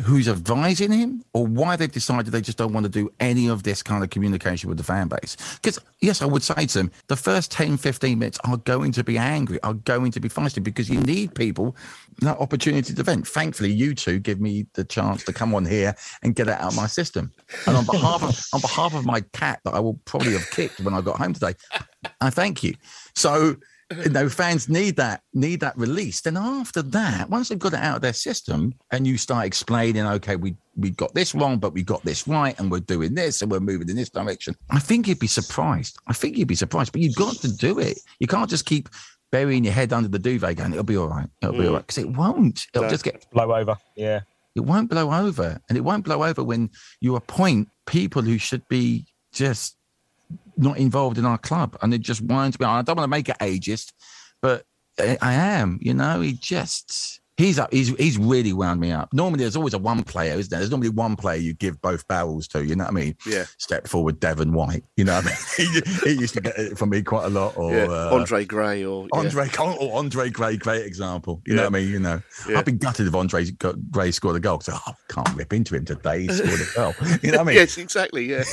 [SPEAKER 2] who's advising him or why they've decided they just don't want to do any of this kind of communication with the fan base. Because, yes, I would say to them, the first 10, 15 minutes are going to be angry, are going to be feisty because you need people that opportunity to vent. Thankfully, you two give me the chance to come on here and get it out of my system. And on behalf of, on behalf of my cat that I will probably have kicked when I got home today, I thank you. So, you know, fans need that need that release. Then after that, once they've got it out of their system, and you start explaining, okay, we we got this wrong, but we got this right, and we're doing this, and we're moving in this direction. I think you'd be surprised. I think you'd be surprised, but you've got to do it. You can't just keep burying your head under the duvet, going, "It'll be all right. It'll be all mm. right," because it won't. It'll
[SPEAKER 6] No.
[SPEAKER 2] just get
[SPEAKER 6] blow over. Yeah.
[SPEAKER 2] it won't blow over. And it won't blow over when you appoint people who should be just not involved in our club. And it just winds me. on. I don't want to make it ageist, but I, am, you know, he just. He's up. He's he's really wound me up. Normally, there's always a one player, isn't there? There's normally one player you give both barrels to. You know what I mean?
[SPEAKER 8] Yeah.
[SPEAKER 2] Step forward, Devon White. You know what I mean? (laughs) he, he used to get it from me quite a lot. Or
[SPEAKER 8] yeah.
[SPEAKER 2] uh,
[SPEAKER 8] Andre Gray or yeah.
[SPEAKER 2] Andre or Andre Gray, great example. You know what I mean? You know,
[SPEAKER 8] Yeah.
[SPEAKER 2] I've been gutted if Andre Gray scored a goal. So oh, I can't rip into him today. He scored a goal. (laughs) You know what I mean?
[SPEAKER 8] yes, exactly. Yeah,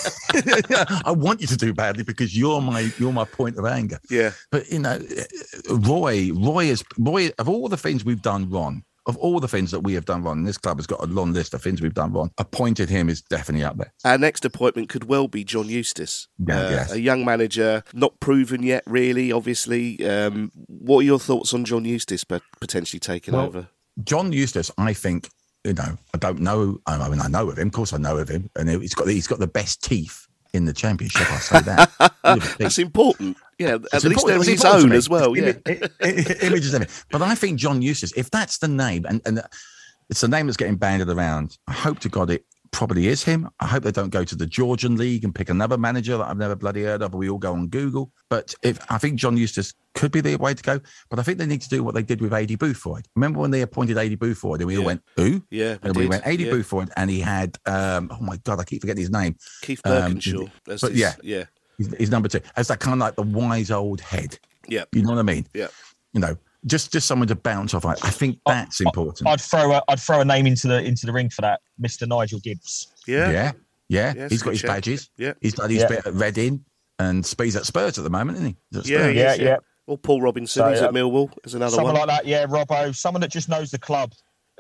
[SPEAKER 2] Yeah, (laughs) I want you to do badly because you're my you're my point of anger.
[SPEAKER 8] yeah.
[SPEAKER 2] But you know, Roy, Roy is Roy of all the things we've done wrong. Of all the things that we have done wrong, and this club has got a long list of things we've done wrong. Appointed him is definitely up there.
[SPEAKER 8] Our next appointment could well be John Eustace,
[SPEAKER 2] Yeah,
[SPEAKER 8] uh,
[SPEAKER 2] yes.
[SPEAKER 8] a young manager, not proven yet, really. Obviously, um, what are your thoughts on John Eustace but potentially taking
[SPEAKER 2] Well,
[SPEAKER 8] over?
[SPEAKER 2] John Eustace, I think, you know, I don't know. I mean, I know of him. Of course, I know of him, and he's got the, he's got the best teeth in the championship. I'll say that. (laughs)
[SPEAKER 8] That's important. Yeah, at
[SPEAKER 2] It's
[SPEAKER 8] least there was his own as well. Yeah,
[SPEAKER 2] images of it. But I think John Eustace, if that's the name, and, and it's the name that's getting banded around, I hope to God it probably is him. I hope they don't go to the Georgian League and pick another manager that I've never bloody heard of. We all go on Google. But if I think John Eustace could be the way to go, but I think they need to do what they did with Aidy Boothroyd. Remember when they appointed Aidy Boothroyd and we all went, who?
[SPEAKER 8] Yeah, we
[SPEAKER 2] and we
[SPEAKER 8] did,
[SPEAKER 2] went Aidy
[SPEAKER 8] yeah.
[SPEAKER 2] Boothroyd and he had, um, oh my God, I keep forgetting his name.
[SPEAKER 8] Keith
[SPEAKER 2] Um,
[SPEAKER 8] Burkinshaw. That's
[SPEAKER 2] but
[SPEAKER 8] his-
[SPEAKER 2] yeah,
[SPEAKER 8] yeah,
[SPEAKER 2] he's, he's number two. As that kind of like the wise old head.
[SPEAKER 8] yeah,
[SPEAKER 2] You know what I mean?
[SPEAKER 8] yeah.
[SPEAKER 2] You know, just just someone to bounce off. I, I think that's important.
[SPEAKER 6] I'd throw a, I'd throw a name into the into the ring for that, Mr. Nigel Gibbs.
[SPEAKER 8] Yeah,
[SPEAKER 2] yeah, yeah.
[SPEAKER 8] Yeah, it's
[SPEAKER 2] he's
[SPEAKER 8] a
[SPEAKER 2] got his
[SPEAKER 8] shout.
[SPEAKER 2] badges.
[SPEAKER 8] Yeah.
[SPEAKER 2] he's done his
[SPEAKER 6] Yeah.
[SPEAKER 2] bit at Reading and Speed's at Spurs at the moment, isn't he? He's at
[SPEAKER 8] Yeah,
[SPEAKER 2] Spurs.
[SPEAKER 6] Yeah, yeah.
[SPEAKER 8] Or Paul Robinson,
[SPEAKER 6] So,
[SPEAKER 8] he's
[SPEAKER 6] yeah.
[SPEAKER 8] at Millwall. Is another
[SPEAKER 6] someone
[SPEAKER 8] one.
[SPEAKER 6] like that, yeah, Robbo, someone that just knows the club,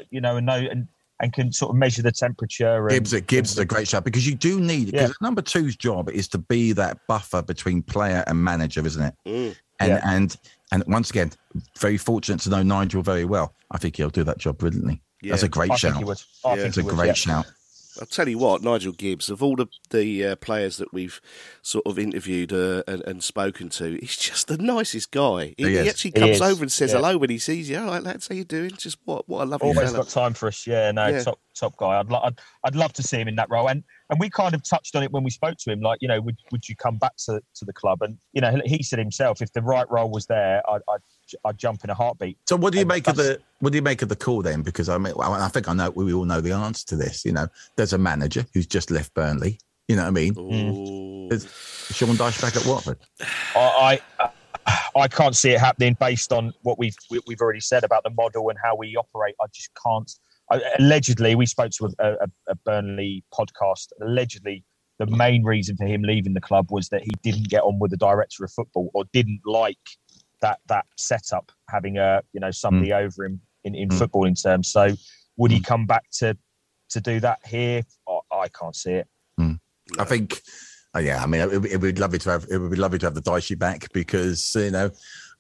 [SPEAKER 6] you know, and know and, and can sort of measure the temperature. And,
[SPEAKER 2] Gibbs, Gibbs is a great shot because you do need because
[SPEAKER 6] Yeah.
[SPEAKER 2] number two's job is to be that buffer between player and manager, isn't it?
[SPEAKER 8] Mm.
[SPEAKER 2] And
[SPEAKER 6] Yeah.
[SPEAKER 2] and and once again, very fortunate to know Nigel very well. I think he'll do that job brilliantly.
[SPEAKER 8] Yeah.
[SPEAKER 2] That's a great
[SPEAKER 6] I
[SPEAKER 2] shout.
[SPEAKER 6] think he would. I
[SPEAKER 8] Yeah.
[SPEAKER 6] think
[SPEAKER 2] It's
[SPEAKER 6] he
[SPEAKER 2] a
[SPEAKER 6] would,
[SPEAKER 2] great
[SPEAKER 6] yeah.
[SPEAKER 2] shout.
[SPEAKER 8] I'll tell you what, Nigel Gibbs, of all the, the uh, players that we've sort of interviewed uh, and, and spoken to, he's just the nicest guy. He,
[SPEAKER 2] He
[SPEAKER 8] he actually comes
[SPEAKER 6] is,
[SPEAKER 8] over and says
[SPEAKER 6] yeah.
[SPEAKER 8] hello when he sees you. All right, lads, how you doing? Just what what a lovely
[SPEAKER 6] Always
[SPEAKER 8] fella.
[SPEAKER 6] got time for us. Yeah, no,
[SPEAKER 8] Yeah.
[SPEAKER 6] top top guy. I'd, lo- I'd I'd love to see him in that role. And and we kind of touched on it when we spoke to him. Like, you know, would would you come back to, to the club? And you know, he said himself, if the right role was there, I'd I'd, I'd jump in a heartbeat.
[SPEAKER 2] So what do you
[SPEAKER 6] And
[SPEAKER 2] make of the what do you make of the call then? Because I mean, well, I think I know we all know the answer to this. You know, there's a manager who's just left Burnley. You know what I mean?
[SPEAKER 8] Ooh.
[SPEAKER 2] There's Sean Dyche back at Watford.
[SPEAKER 6] I, I I can't see it happening based on what we've we've already said about the model and how we operate. I just can't. Allegedly, we spoke to a, a, a Burnley podcast. Allegedly, the main reason for him leaving the club was that he didn't get on with the director of football or didn't like that that setup, having a you know somebody over him in, in
[SPEAKER 2] Mm.
[SPEAKER 6] footballing terms. So, would he come back to to do that here? I, I can't see it.
[SPEAKER 2] I think, uh, yeah, I mean, it, it would be lovely to have it would be lovely to have the Dicey back because you know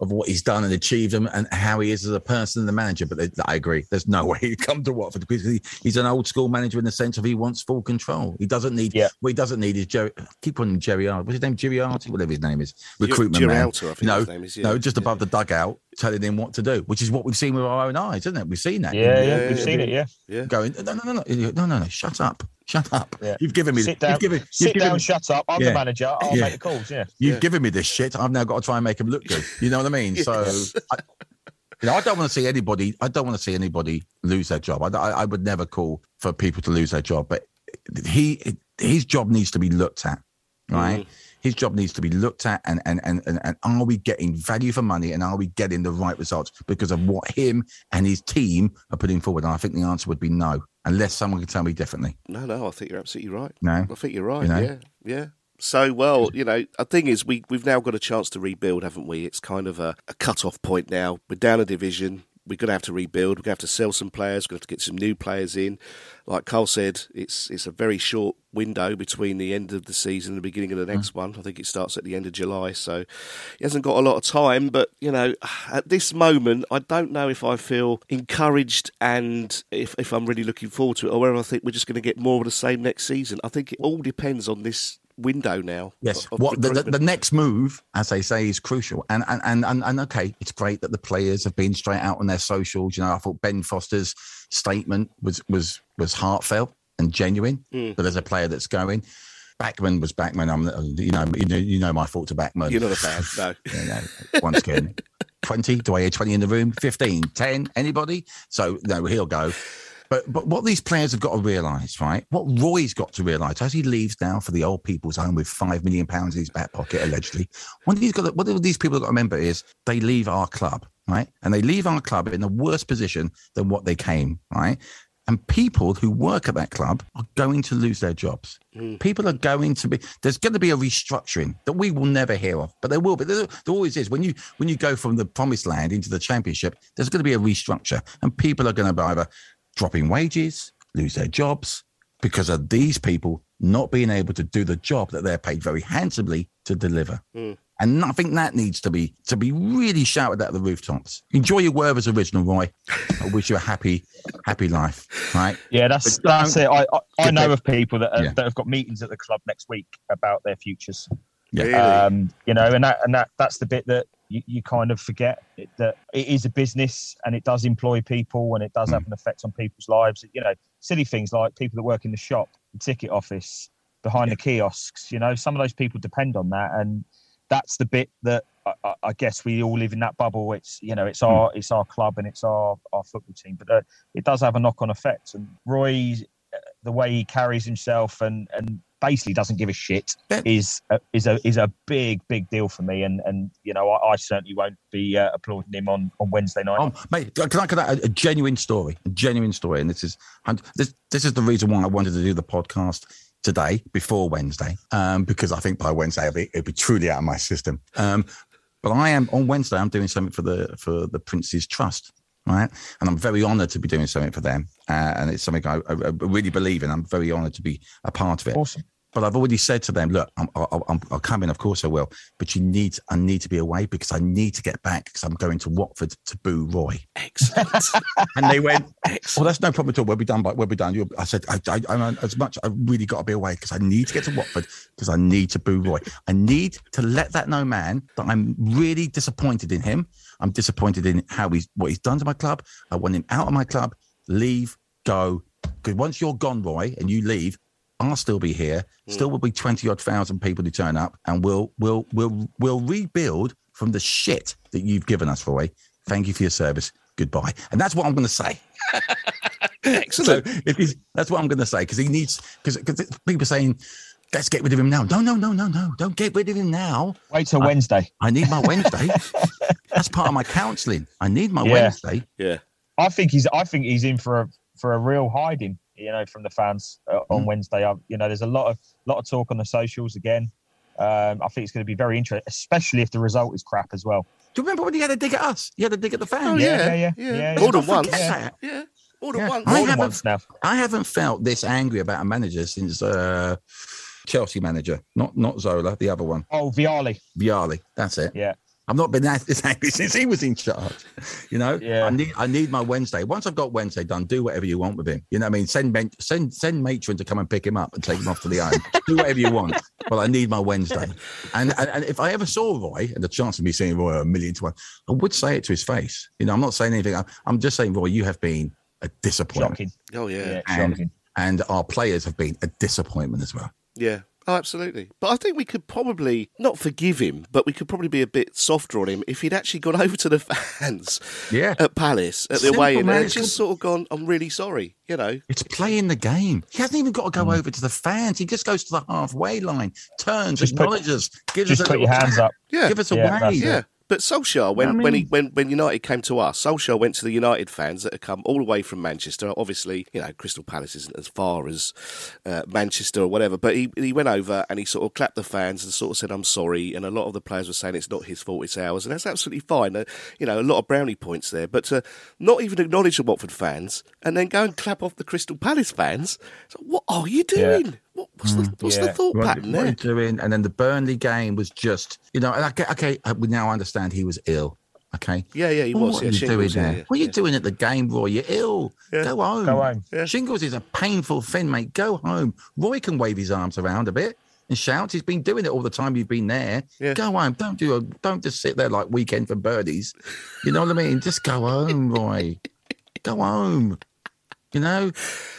[SPEAKER 2] of what he's done and achieved and, and how he is as a person and the manager. But they, I agree, there's no (laughs) way he'd come to Watford because he, he's an old school manager in the sense of he wants full control. He doesn't need,
[SPEAKER 6] Yeah.
[SPEAKER 2] what he doesn't need is Jerry. Keep on Jerry Art. What's his name? Jerry Art, whatever his name is. Recruitment man.
[SPEAKER 8] Giroud, I think
[SPEAKER 2] no,
[SPEAKER 8] his name is, yeah.
[SPEAKER 2] no, just above the dugout, telling him what to do, which is what we've seen with our own eyes, isn't it? We've seen that.
[SPEAKER 6] Yeah, yeah,
[SPEAKER 8] Yeah,
[SPEAKER 6] we've
[SPEAKER 8] yeah,
[SPEAKER 6] seen it. Yeah.
[SPEAKER 8] Yeah.
[SPEAKER 2] Going, no, no, no, no, no, no, no, shut up, shut up.
[SPEAKER 6] Yeah.
[SPEAKER 2] You've given me,
[SPEAKER 6] Sit down.
[SPEAKER 2] you've given, you've
[SPEAKER 6] sit
[SPEAKER 2] given
[SPEAKER 6] down.
[SPEAKER 2] me-
[SPEAKER 6] Shut up. I'm
[SPEAKER 2] Yeah.
[SPEAKER 6] the manager. I'll
[SPEAKER 2] Yeah.
[SPEAKER 6] make the calls. Yeah.
[SPEAKER 2] You've
[SPEAKER 8] Yeah.
[SPEAKER 2] given me this shit. I've now got to try and make him look good. You know what I mean? (laughs)
[SPEAKER 8] Yes.
[SPEAKER 2] So, I, you know, I don't want to see anybody. I don't want to see anybody lose their job. I, I, I would never call for people to lose their job, but he his job needs to be looked at, right? Mm. His job needs to be looked at, and and, and and and are we getting value for money, and are we getting the right results because of what him and his team are putting forward? And I think the answer would be no, unless someone can tell me differently.
[SPEAKER 8] No, no, I think you're absolutely right.
[SPEAKER 2] No,
[SPEAKER 8] I think you're right.
[SPEAKER 2] You know?
[SPEAKER 8] Yeah, yeah. So, well, you know, the thing is, we we've now got a chance to rebuild, haven't we? It's kind of a, a cut-off point now. We're down a division. We're going to have to rebuild. We're going to have to sell some players. We're going to have to get some new players in. Like Carl said, it's it's a very short window between the end of the season and the beginning of the next mm. one. I think it starts at the end of July, so he hasn't got a lot of time. But you know, at this moment, I don't know if I feel encouraged and if if I'm really looking forward to it, or whether I think we're just going to get more of the same next season. I think it all depends on this window now.
[SPEAKER 2] Yes.
[SPEAKER 8] of
[SPEAKER 2] What the, the, the next move, as they say, is crucial. And and, and and and okay, it's great that the players have been straight out on their socials. You know, I thought Ben Foster's statement was was was heartfelt and genuine.
[SPEAKER 8] Mm.
[SPEAKER 2] That there's a player that's going. Bachmann was Bachmann. I'm you know you know you know my thoughts to Bachmann.
[SPEAKER 8] You're not a fan, (laughs) no.
[SPEAKER 2] You know, once again, 20. Do I hear 20 in the room? 15, 10, anybody? So, no, he'll go. But but what these players have got to realise, right? What Roy's got to realise as he leaves now for the old people's home with five million pounds in his back pocket, allegedly. What he's got, to, what these people have got to remember is they leave our club, right? And they leave our club in a worse position than what they came, right? And people who work at that club are going to lose their jobs. Mm. People are going to be. There's going to be a restructuring that we will never hear of, but there will be. There, there always is. When you when you go from the promised land into the championship, there's going to be a restructure, and people are going to either dropping wages, lose their jobs because of these people not being able to do the job that they're paid very handsomely to deliver.
[SPEAKER 8] Mm.
[SPEAKER 2] And I think that needs to be to be really shouted out at the rooftops. Enjoy your Werther's original, Roy. I wish you a happy, happy life. Right?
[SPEAKER 6] Yeah, that's
[SPEAKER 2] But
[SPEAKER 6] that's it. I I, I know
[SPEAKER 2] back-
[SPEAKER 6] of people that, are,
[SPEAKER 2] Yeah.
[SPEAKER 6] that have got meetings at the club next week about their futures.
[SPEAKER 2] Yeah.
[SPEAKER 8] Really?
[SPEAKER 6] Um, you know, and that and that that's the bit that you, you kind of forget that it is a business and it does employ people and it does have an effect on people's lives. You know, silly things like people that work in the shop, the ticket office, behind the kiosks. You know, some of those people depend on that, and that's the bit that I, I- guess we all live in that bubble. It's you know, it's our it's our club and it's our our football team, but uh, it does have a knock on effect. And Roy, uh, the way he carries himself and and basically doesn't give a shit is a, is a is a big big deal for me. And and you know, I, I certainly won't be uh, applauding him on on Wednesday night.
[SPEAKER 2] Oh, mate, can I, can I, a, a genuine story, a genuine story, and this is, and this, this is the reason why I wanted to do the podcast today before Wednesday, um, because I think by Wednesday it'll be, it'll be truly out of my system. Um, but I am on Wednesday. I'm doing something for the for the Prince's Trust, right? And I'm very honoured to be doing something for them, uh, and it's something I, I, really believe in. I'm very honoured to be a part of it.
[SPEAKER 6] Awesome.
[SPEAKER 2] But I've already said to them, look, I'm, I'll, I'm, I'll come in, of course I will. But you need, I need to be away because I need to get back because I'm going to Watford to boo Roy.
[SPEAKER 8] Excellent. (laughs)
[SPEAKER 2] and they went, well, that's no problem at all. We'll be done. By, we'll be done. You'll, I said, I, I, I'm as much. I really got to be away because I need to get to Watford because I need to boo Roy. I need to let that know, man, that I'm really disappointed in him. I'm disappointed in how he's what he's done to my club. I want him out of my club. Leave, go. Because once you're gone, Roy, and you leave, I'll still be here. Hmm. Still will be twenty odd thousand people who turn up, and we'll we'll we'll we'll rebuild from the shit that you've given us, Roy. Thank you for your service. Goodbye. And that's what I'm going to say. (laughs)
[SPEAKER 8] Excellent.
[SPEAKER 2] So if he's, that's what I'm going to say because he needs because people are saying let's get rid of him now. No, no, no, no, no. Don't get rid of him now.
[SPEAKER 6] Wait till
[SPEAKER 2] I-
[SPEAKER 6] Wednesday.
[SPEAKER 2] I need my Wednesday. (laughs) that's part of my counselling. I need my
[SPEAKER 6] Yeah.
[SPEAKER 2] Wednesday.
[SPEAKER 8] Yeah.
[SPEAKER 6] I think he's I think he's in for a for a real hiding. You know, from the fans uh, on Wednesday. I, you know, there's a lot of lot of talk on the socials again. Um, I think it's going to be very interesting, especially if the result is crap as well.
[SPEAKER 2] Do you remember when he had a dig at us? He had a dig at the fans.
[SPEAKER 8] Oh,
[SPEAKER 6] Yeah,
[SPEAKER 8] yeah.
[SPEAKER 6] yeah, yeah,
[SPEAKER 8] More
[SPEAKER 6] yeah.
[SPEAKER 8] than
[SPEAKER 2] Don't
[SPEAKER 8] once. Yeah.
[SPEAKER 2] that.
[SPEAKER 8] Yeah. More than
[SPEAKER 2] Yeah.
[SPEAKER 8] once.
[SPEAKER 2] I haven't-
[SPEAKER 6] once now.
[SPEAKER 2] I haven't felt this angry about a manager since uh, Chelsea manager, not not Zola, the other one,
[SPEAKER 6] Oh, Vialli.
[SPEAKER 2] Vialli. That's it.
[SPEAKER 6] Yeah.
[SPEAKER 2] I've not been that (laughs) this angry since he was in charge. You know,
[SPEAKER 6] Yeah.
[SPEAKER 2] I need I need my Wednesday. Once I've got Wednesday done, do whatever you want with him. You know what I mean? Send men, send send matron to come and pick him up and take him off to the (laughs) home. do whatever you want. But I need my Wednesday. And, and and if I ever saw Roy, and the chance of me seeing Roy a million to one, I would say it to his face. You know, I'm not saying anything. I'm, I'm just saying, Roy, you have been a disappointment.
[SPEAKER 6] Shocking.
[SPEAKER 8] Oh, yeah.
[SPEAKER 6] Yeah,
[SPEAKER 2] And,
[SPEAKER 6] shocking.
[SPEAKER 2] and our players have been a disappointment as well.
[SPEAKER 8] Yeah. Oh, absolutely. But I think we could probably not forgive him, but we could probably be a bit softer on him if he'd actually gone (laughs) over to the fans
[SPEAKER 2] Yeah.
[SPEAKER 8] at Palace at the
[SPEAKER 2] Simple,
[SPEAKER 8] away end
[SPEAKER 2] man.
[SPEAKER 8] and
[SPEAKER 2] It's
[SPEAKER 8] just sort of gone, I'm really sorry, you know.
[SPEAKER 2] It's playing the game. He hasn't even got to go mm. over to the fans. He just goes to the halfway line, turns,
[SPEAKER 6] Just put-
[SPEAKER 2] acknowledges, gives
[SPEAKER 6] Just
[SPEAKER 2] us a
[SPEAKER 6] put your hands up.
[SPEAKER 8] Yeah.
[SPEAKER 2] give us a
[SPEAKER 6] Yeah, that's
[SPEAKER 2] wave.
[SPEAKER 6] it.
[SPEAKER 8] Yeah. But Solskjaer, when,
[SPEAKER 2] I
[SPEAKER 8] when he when, when United came to us, Solskjaer went to the United fans that had come all the way from Manchester. Obviously, you know, Crystal Palace isn't as far as uh, Manchester or whatever, but he he went over and he sort of clapped the fans and sort of said, "I'm sorry." And a lot of the players were saying it's not his fault, it's ours, and that's absolutely fine. Uh, you know, a lot of brownie points there, but uh, not even acknowledge the Watford fans and then go and clap off the Crystal Palace fans. So what are you doing? What, what's the what's the thought
[SPEAKER 2] What,
[SPEAKER 8] pattern
[SPEAKER 2] what
[SPEAKER 8] there?
[SPEAKER 2] he's doing, and then the Burnley game was just, you know, and okay, okay, uh, we now understand he was ill. Okay.
[SPEAKER 8] Yeah, yeah, he
[SPEAKER 2] Well,
[SPEAKER 8] was.
[SPEAKER 2] What
[SPEAKER 8] yeah,
[SPEAKER 2] are you doing there?
[SPEAKER 8] yeah,
[SPEAKER 2] what are you
[SPEAKER 8] yeah.
[SPEAKER 2] doing at the game, Roy? You're ill.
[SPEAKER 8] Yeah.
[SPEAKER 2] Go home.
[SPEAKER 6] Go home.
[SPEAKER 8] Yeah.
[SPEAKER 2] Shingles is a painful thing, mate. Go home. Roy can wave his arms around a bit and shout. He's been doing it all the time you've been there.
[SPEAKER 8] Yeah.
[SPEAKER 2] Go home. Don't do a, don't just sit there like weekend for birdies. You know what I mean? Just go home, Roy. go home. You know?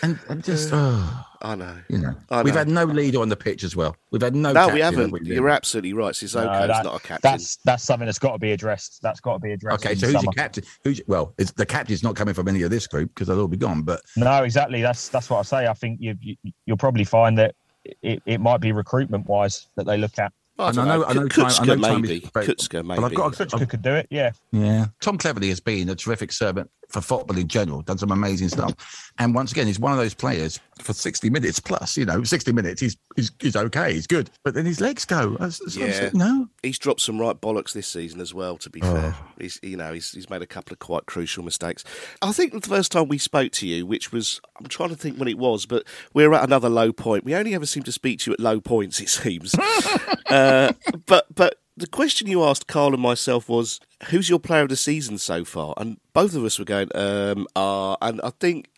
[SPEAKER 2] And, and just oh,
[SPEAKER 8] I know.
[SPEAKER 2] you know.
[SPEAKER 8] I
[SPEAKER 2] We've had no leader on the pitch as well. We've had no
[SPEAKER 8] No, we
[SPEAKER 2] have
[SPEAKER 8] haven't.
[SPEAKER 2] we.
[SPEAKER 8] You're absolutely right. Sissoko's
[SPEAKER 6] No, that-
[SPEAKER 8] not a captain.
[SPEAKER 6] That's that's something that's got to be addressed. That's got to be addressed.
[SPEAKER 2] Okay, so who's
[SPEAKER 6] summer.
[SPEAKER 2] your captain? Who's well? It's, the captain's not coming from any of this group because they'll all be gone. But
[SPEAKER 6] No, exactly. That's that's what I say. I think you, you you'll probably find that it, it might be recruitment wise that they look at.
[SPEAKER 8] I
[SPEAKER 2] and
[SPEAKER 8] don't
[SPEAKER 2] I know-
[SPEAKER 8] know.
[SPEAKER 2] I know
[SPEAKER 8] Kucka
[SPEAKER 2] time- I know
[SPEAKER 8] maybe.
[SPEAKER 2] is very-
[SPEAKER 8] Kucka
[SPEAKER 2] but I've
[SPEAKER 8] maybe.
[SPEAKER 2] got-
[SPEAKER 6] Kucka could do it. Yeah.
[SPEAKER 2] Yeah. Tom Cleverley has been a terrific servant for football in general, done some amazing stuff. And once again, he's one of those players for 60 minutes plus, you know, 60 minutes, he's he's, he's okay, he's good. But then his legs go. That's- that's
[SPEAKER 8] Yeah.
[SPEAKER 2] saying, no.
[SPEAKER 8] He's dropped some right bollocks this season as well. To be
[SPEAKER 2] Oh.
[SPEAKER 8] fair, he's you know he's he's made a couple of quite crucial mistakes. I think the first time we spoke to you, which was I'm trying to think when it was, but we're at another low point. We only ever seem to speak to you at low points, it seems. (laughs) uh, but but the question you asked Carl and myself was, "Who's your player of the season so far?" And both of us were going, um, "Ah," and I think.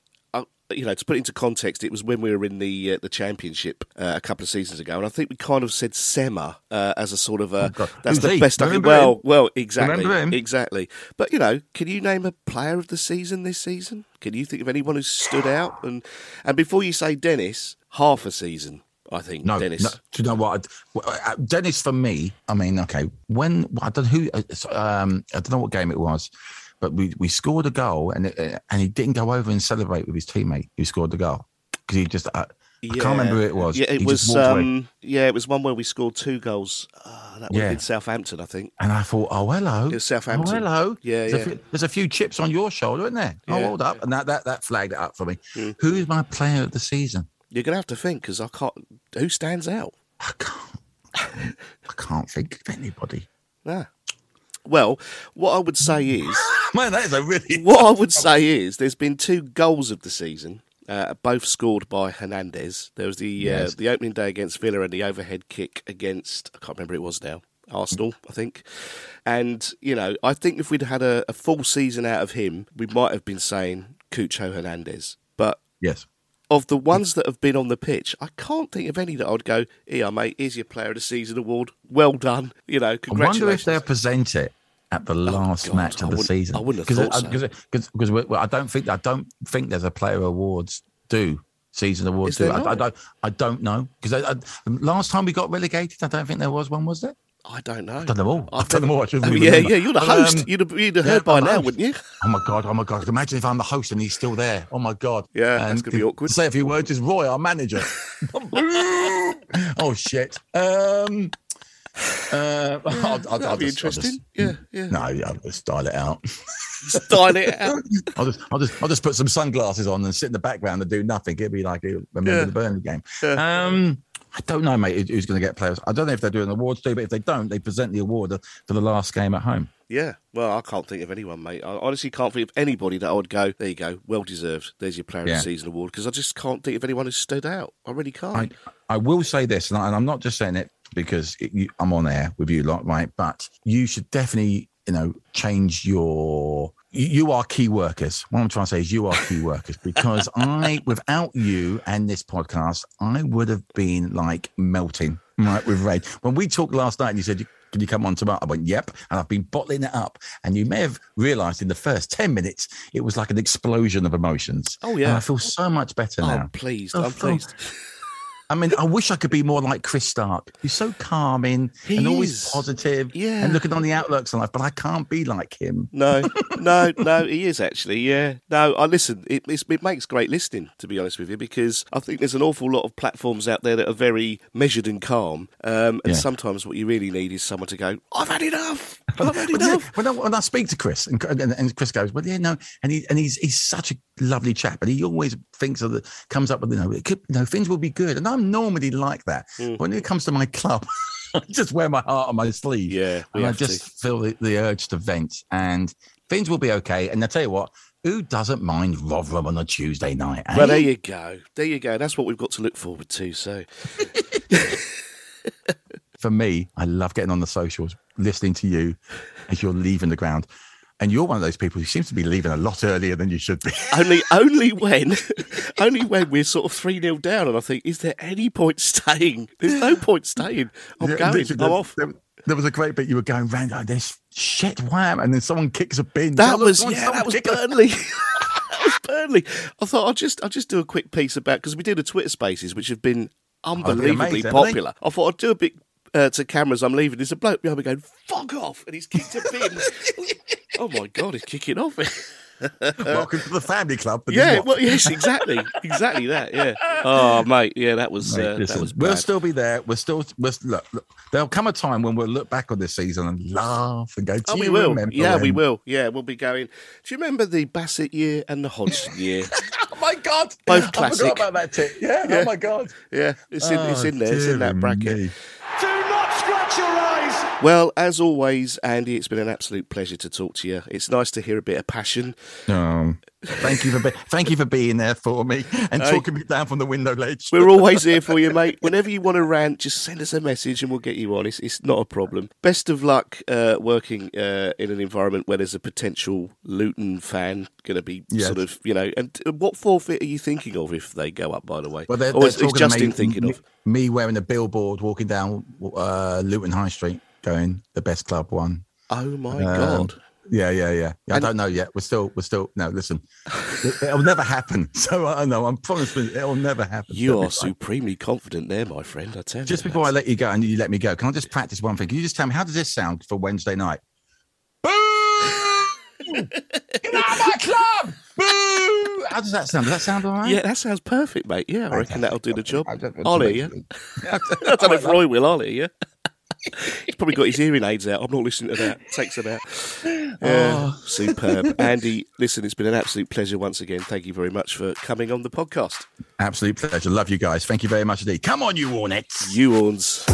[SPEAKER 8] Uh, You know, to put it into context, it was when we were in the uh, the championship uh, a couple of seasons ago, and I think we kind of said Sema uh, as a sort of a
[SPEAKER 2] God.
[SPEAKER 8] that's
[SPEAKER 2] Who's
[SPEAKER 8] the
[SPEAKER 2] he?
[SPEAKER 8] best I can. Well,
[SPEAKER 2] him?
[SPEAKER 8] well, exactly, exactly. But you know, can you name a player of the season this season? Can you think of anyone who stood out? And and before you say Dennis, half a season, I think
[SPEAKER 2] No,
[SPEAKER 8] Dennis.
[SPEAKER 2] no, do you know what? Uh, Dennis, for me, I mean, okay, when I don't know who, uh, um, I don't know what game it was, but we, we scored a goal and it, uh, and he didn't go over and celebrate with his teammate who scored the goal because he just, uh, I can't remember who it was.
[SPEAKER 8] Yeah, it
[SPEAKER 2] He
[SPEAKER 8] was. Um, yeah, it was one where we scored two goals. Uh, that would
[SPEAKER 2] Yeah.
[SPEAKER 8] have been Southampton, I think.
[SPEAKER 2] And I thought, oh hello,
[SPEAKER 8] It was Southampton.
[SPEAKER 2] Oh hello,
[SPEAKER 8] Yeah,
[SPEAKER 2] there's,
[SPEAKER 8] yeah.
[SPEAKER 2] A few, there's a few chips on your shoulder, isn't there? Oh, hold up, and that that that flagged it up for me.
[SPEAKER 8] Mm.
[SPEAKER 2] Who's my player of the season?
[SPEAKER 8] You're gonna have to think because I can't. Who stands out?
[SPEAKER 2] I can't. (laughs) I can't think of anybody.
[SPEAKER 8] Nah. Well, what I would say is, (laughs)
[SPEAKER 2] Man, that is a really
[SPEAKER 8] what I would say is, there's been two goals of the season, uh, both scored by Hernandez. There was the
[SPEAKER 2] Yes.
[SPEAKER 8] uh, the opening day against Villa and the overhead kick against I can't remember who it was now. Arsenal, I think. And, you know, I think if we'd had a, a full season out of him, we might have been saying Cucho Hernandez. But
[SPEAKER 2] yes.
[SPEAKER 8] Of the ones that have been on the pitch, I can't think of any that I'd go, here, mate, here's your Player of the Season award. Well done. You know,
[SPEAKER 2] I wonder if they'll present it at the oh, last
[SPEAKER 8] God,
[SPEAKER 2] match of the season.
[SPEAKER 8] I wouldn't have thought so.
[SPEAKER 2] Because well, I don't think I don't think there's a player awards do season awards. I, I don't I don't know because last time we got relegated, I don't think there was one. Was there?
[SPEAKER 8] I don't know.
[SPEAKER 2] I've done them all.
[SPEAKER 8] I've
[SPEAKER 2] I've done them all.
[SPEAKER 8] Oh, yeah,
[SPEAKER 2] remember.
[SPEAKER 8] yeah, you're the host.
[SPEAKER 2] um,
[SPEAKER 8] you'd have, you'd have
[SPEAKER 2] yeah,
[SPEAKER 8] heard by now,
[SPEAKER 2] host.
[SPEAKER 8] wouldn't you?
[SPEAKER 2] Oh my god! Oh my god! Imagine if I'm the host and he's still there. Oh my god!
[SPEAKER 8] Yeah,
[SPEAKER 2] and
[SPEAKER 8] that's gonna be awkward.
[SPEAKER 2] to Say a few words is Roy, our manager. (laughs) (laughs) oh shit! Um, uh, I'll, I'll,
[SPEAKER 8] that'd
[SPEAKER 2] I'll
[SPEAKER 8] be
[SPEAKER 2] just, I'll just-
[SPEAKER 8] interesting. Yeah, yeah.
[SPEAKER 2] No, I'll just dial it out.
[SPEAKER 8] Style it out. (laughs)
[SPEAKER 2] I'll just, I'll just, I'll just put some sunglasses on and sit in the background and do nothing. It'll be like remember
[SPEAKER 8] Yeah.
[SPEAKER 2] the Burnley game. Um, I don't know, mate. Who's going to get players? I don't know if they're doing awards too, but if they don't, they present the award for the last game at home.
[SPEAKER 8] Yeah, well, I can't think of anyone, mate. I honestly can't think of anybody that I would go, there you go, well deserved. There's your Player of the Season award because I just can't think of anyone who stood out. I really can't.
[SPEAKER 2] I, I will say this, and, I, and I'm not just saying it because it, you, I'm on air with you lot, right? But you should definitely, you know, change your. You, are key workers. What I'm trying to say is you are key workers (laughs) because I, without you and this podcast, I would have been like melting right with rage. When we talked last night, and you said. Can you come on tomorrow? I went, yep. And I've been bottling it up. And you may have realized in the first 10 minutes, it was like an explosion of emotions.
[SPEAKER 8] Oh,
[SPEAKER 2] And
[SPEAKER 8] yeah.
[SPEAKER 2] I feel so much better
[SPEAKER 8] oh,
[SPEAKER 2] now.
[SPEAKER 8] pleased. I'm pleased.
[SPEAKER 2] I mean, I wish I could be more like Chris Stark. He's so calming
[SPEAKER 8] He
[SPEAKER 2] and always positive
[SPEAKER 8] Yeah.
[SPEAKER 2] and looking on the outlooks in life, but I can't be like him.
[SPEAKER 8] No, (laughs) no, no, he is actually. Yeah, no, I listen. It, it's, it makes great listening, to be honest with you, because I think there's an awful lot of platforms out there that are very measured and calm. Um, and
[SPEAKER 2] Yeah.
[SPEAKER 8] sometimes what you really need is someone to go, "I've had enough.
[SPEAKER 2] But yeah,
[SPEAKER 8] enough."
[SPEAKER 2] when, I, when I speak to Chris, and, and, and Chris goes, "Well, yeah, no," and he and he's he's such a lovely chap, and he always thinks of the comes up with you know, it could, you know things will be good, and I'm normally like that.
[SPEAKER 8] Mm.
[SPEAKER 2] When it comes to my club, (laughs) I just wear my heart on my sleeve.
[SPEAKER 8] Yeah,
[SPEAKER 2] and I
[SPEAKER 8] have to.
[SPEAKER 2] just feel the, the urge to vent, and things will be okay. And I tell you what, who doesn't mind Rotherham on a Tuesday night? eh?
[SPEAKER 8] Well, there you go. There you go. That's what we've got to look forward to. So, (laughs)
[SPEAKER 2] for me, I love getting on the socials, listening to you as you're leaving the ground. And you're one of those people who seems to be leaving a lot earlier than you should be. (laughs)
[SPEAKER 8] only only when (laughs) only when we're sort of three 0 down, and I think, is there any point staying? There's no point staying. I'm
[SPEAKER 2] Yeah,
[SPEAKER 8] going. I'm off.
[SPEAKER 2] There, there was a great bit you were going round this shit wham, and then someone kicks a bin.
[SPEAKER 8] That
[SPEAKER 2] Oh,
[SPEAKER 8] was
[SPEAKER 2] someone-
[SPEAKER 8] yeah,
[SPEAKER 2] someone
[SPEAKER 8] that was Burnley. (laughs) that was Burnley. I thought I'll just I'll just do a quick piece about because we did a Twitter Spaces which have been oh, unbelievably
[SPEAKER 2] amazing, haven't
[SPEAKER 8] popular. I thought I'd do a bit uh, to cameras. I'm leaving. There's a bloke behind me going "fuck off," and he's kicked a bin. (laughs) oh my god, he's kicking off. (laughs)
[SPEAKER 2] Welcome to the family club. but
[SPEAKER 8] yeah, well, yes, exactly, exactly that. Yeah. Oh, mate, yeah, that was
[SPEAKER 2] Mate,
[SPEAKER 8] uh,
[SPEAKER 2] listen,
[SPEAKER 8] that was
[SPEAKER 2] we'll still be there. We're still, we're, look, look, there'll come a time when we'll look back on this season and laugh and go, Do
[SPEAKER 8] Oh, we
[SPEAKER 2] you
[SPEAKER 8] will.
[SPEAKER 2] remember
[SPEAKER 8] Yeah, we will. Yeah, we'll be going. Do you remember the Bassett year and the Hodgson (laughs) year?
[SPEAKER 2] Oh my God.
[SPEAKER 8] Both
[SPEAKER 2] I
[SPEAKER 8] classic.
[SPEAKER 2] forgot about that tip. Yeah.
[SPEAKER 8] Yeah.
[SPEAKER 2] Oh my God.
[SPEAKER 8] Yeah, it's in, it's
[SPEAKER 2] Oh,
[SPEAKER 8] in there. It's in that
[SPEAKER 2] dear
[SPEAKER 8] bracket. Well, as always, Andy, it's been an absolute pleasure to talk to you. It's nice to hear a bit of passion.
[SPEAKER 2] Um, thank you for be- thank you for being there for me and talking me down from the window ledge.
[SPEAKER 8] We're always here for you, mate. Whenever you want to rant, just send us a message and we'll get you on. It's, it's not a problem. Best of luck uh, working uh, in an environment where there's a potential Luton fan going to be
[SPEAKER 2] Yes.
[SPEAKER 8] sort of, you know. And uh, what forfeit are you thinking of if they go up, by the way?
[SPEAKER 2] Well, they're, they're
[SPEAKER 8] is, is Justin
[SPEAKER 2] me,
[SPEAKER 8] thinking of?
[SPEAKER 2] me wearing a billboard, walking down uh, Luton High Street, going the best club one.
[SPEAKER 8] Oh my
[SPEAKER 2] Um,
[SPEAKER 8] God.
[SPEAKER 2] Yeah, yeah, yeah. yeah I don't know yet. We're still, we're still. No, listen, it, will never happen. (laughs) So I know. I'm promising it'll never happen.
[SPEAKER 8] You are supremely confident there, my friend. I tell
[SPEAKER 2] Just
[SPEAKER 8] you.
[SPEAKER 2] Just before I let you go, and you let me go, can I just practice one thing? Can you just tell me how does this sound for Wednesday night? (laughs) Get out of my club! Boo! How does that sound? Does that sound all right?
[SPEAKER 8] Yeah, that sounds perfect, mate. Yeah, I reckon that'll do the job. I'll hear you. (laughs) I don't know if Roy will. I'll hear you. He's probably got his hearing aids out. I'm not listening to that. Takes them out. (laughs) Yeah, oh. superb. Andy, listen, it's been an absolute pleasure once again. Thank you very much for coming on the podcast.
[SPEAKER 2] Absolute pleasure. Love you guys. Thank you very much indeed. Come on, you Hornets.
[SPEAKER 8] You Horns.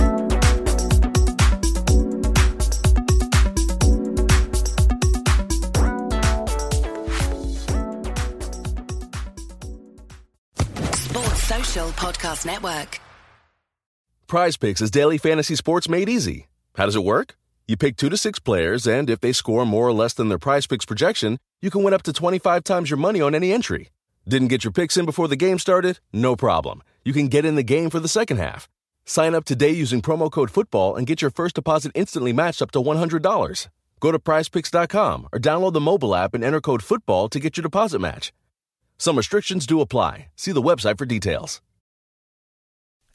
[SPEAKER 1] Sports Social Podcast Network.
[SPEAKER 11] Prize Picks is daily fantasy sports made easy. How does it work? You pick two to six players, and if they score more or less than their prize picks projection, you can win up to 25 times your money on any entry. Didn't get your picks in before the game started? No problem. You can get in the game for the second half. Sign up today using promo code FOOTBALL and get your first deposit instantly matched up to $100. Go to prizepicks.com or download the mobile app and enter code FOOTBALL to get your deposit match. Some restrictions do apply. See the website for details.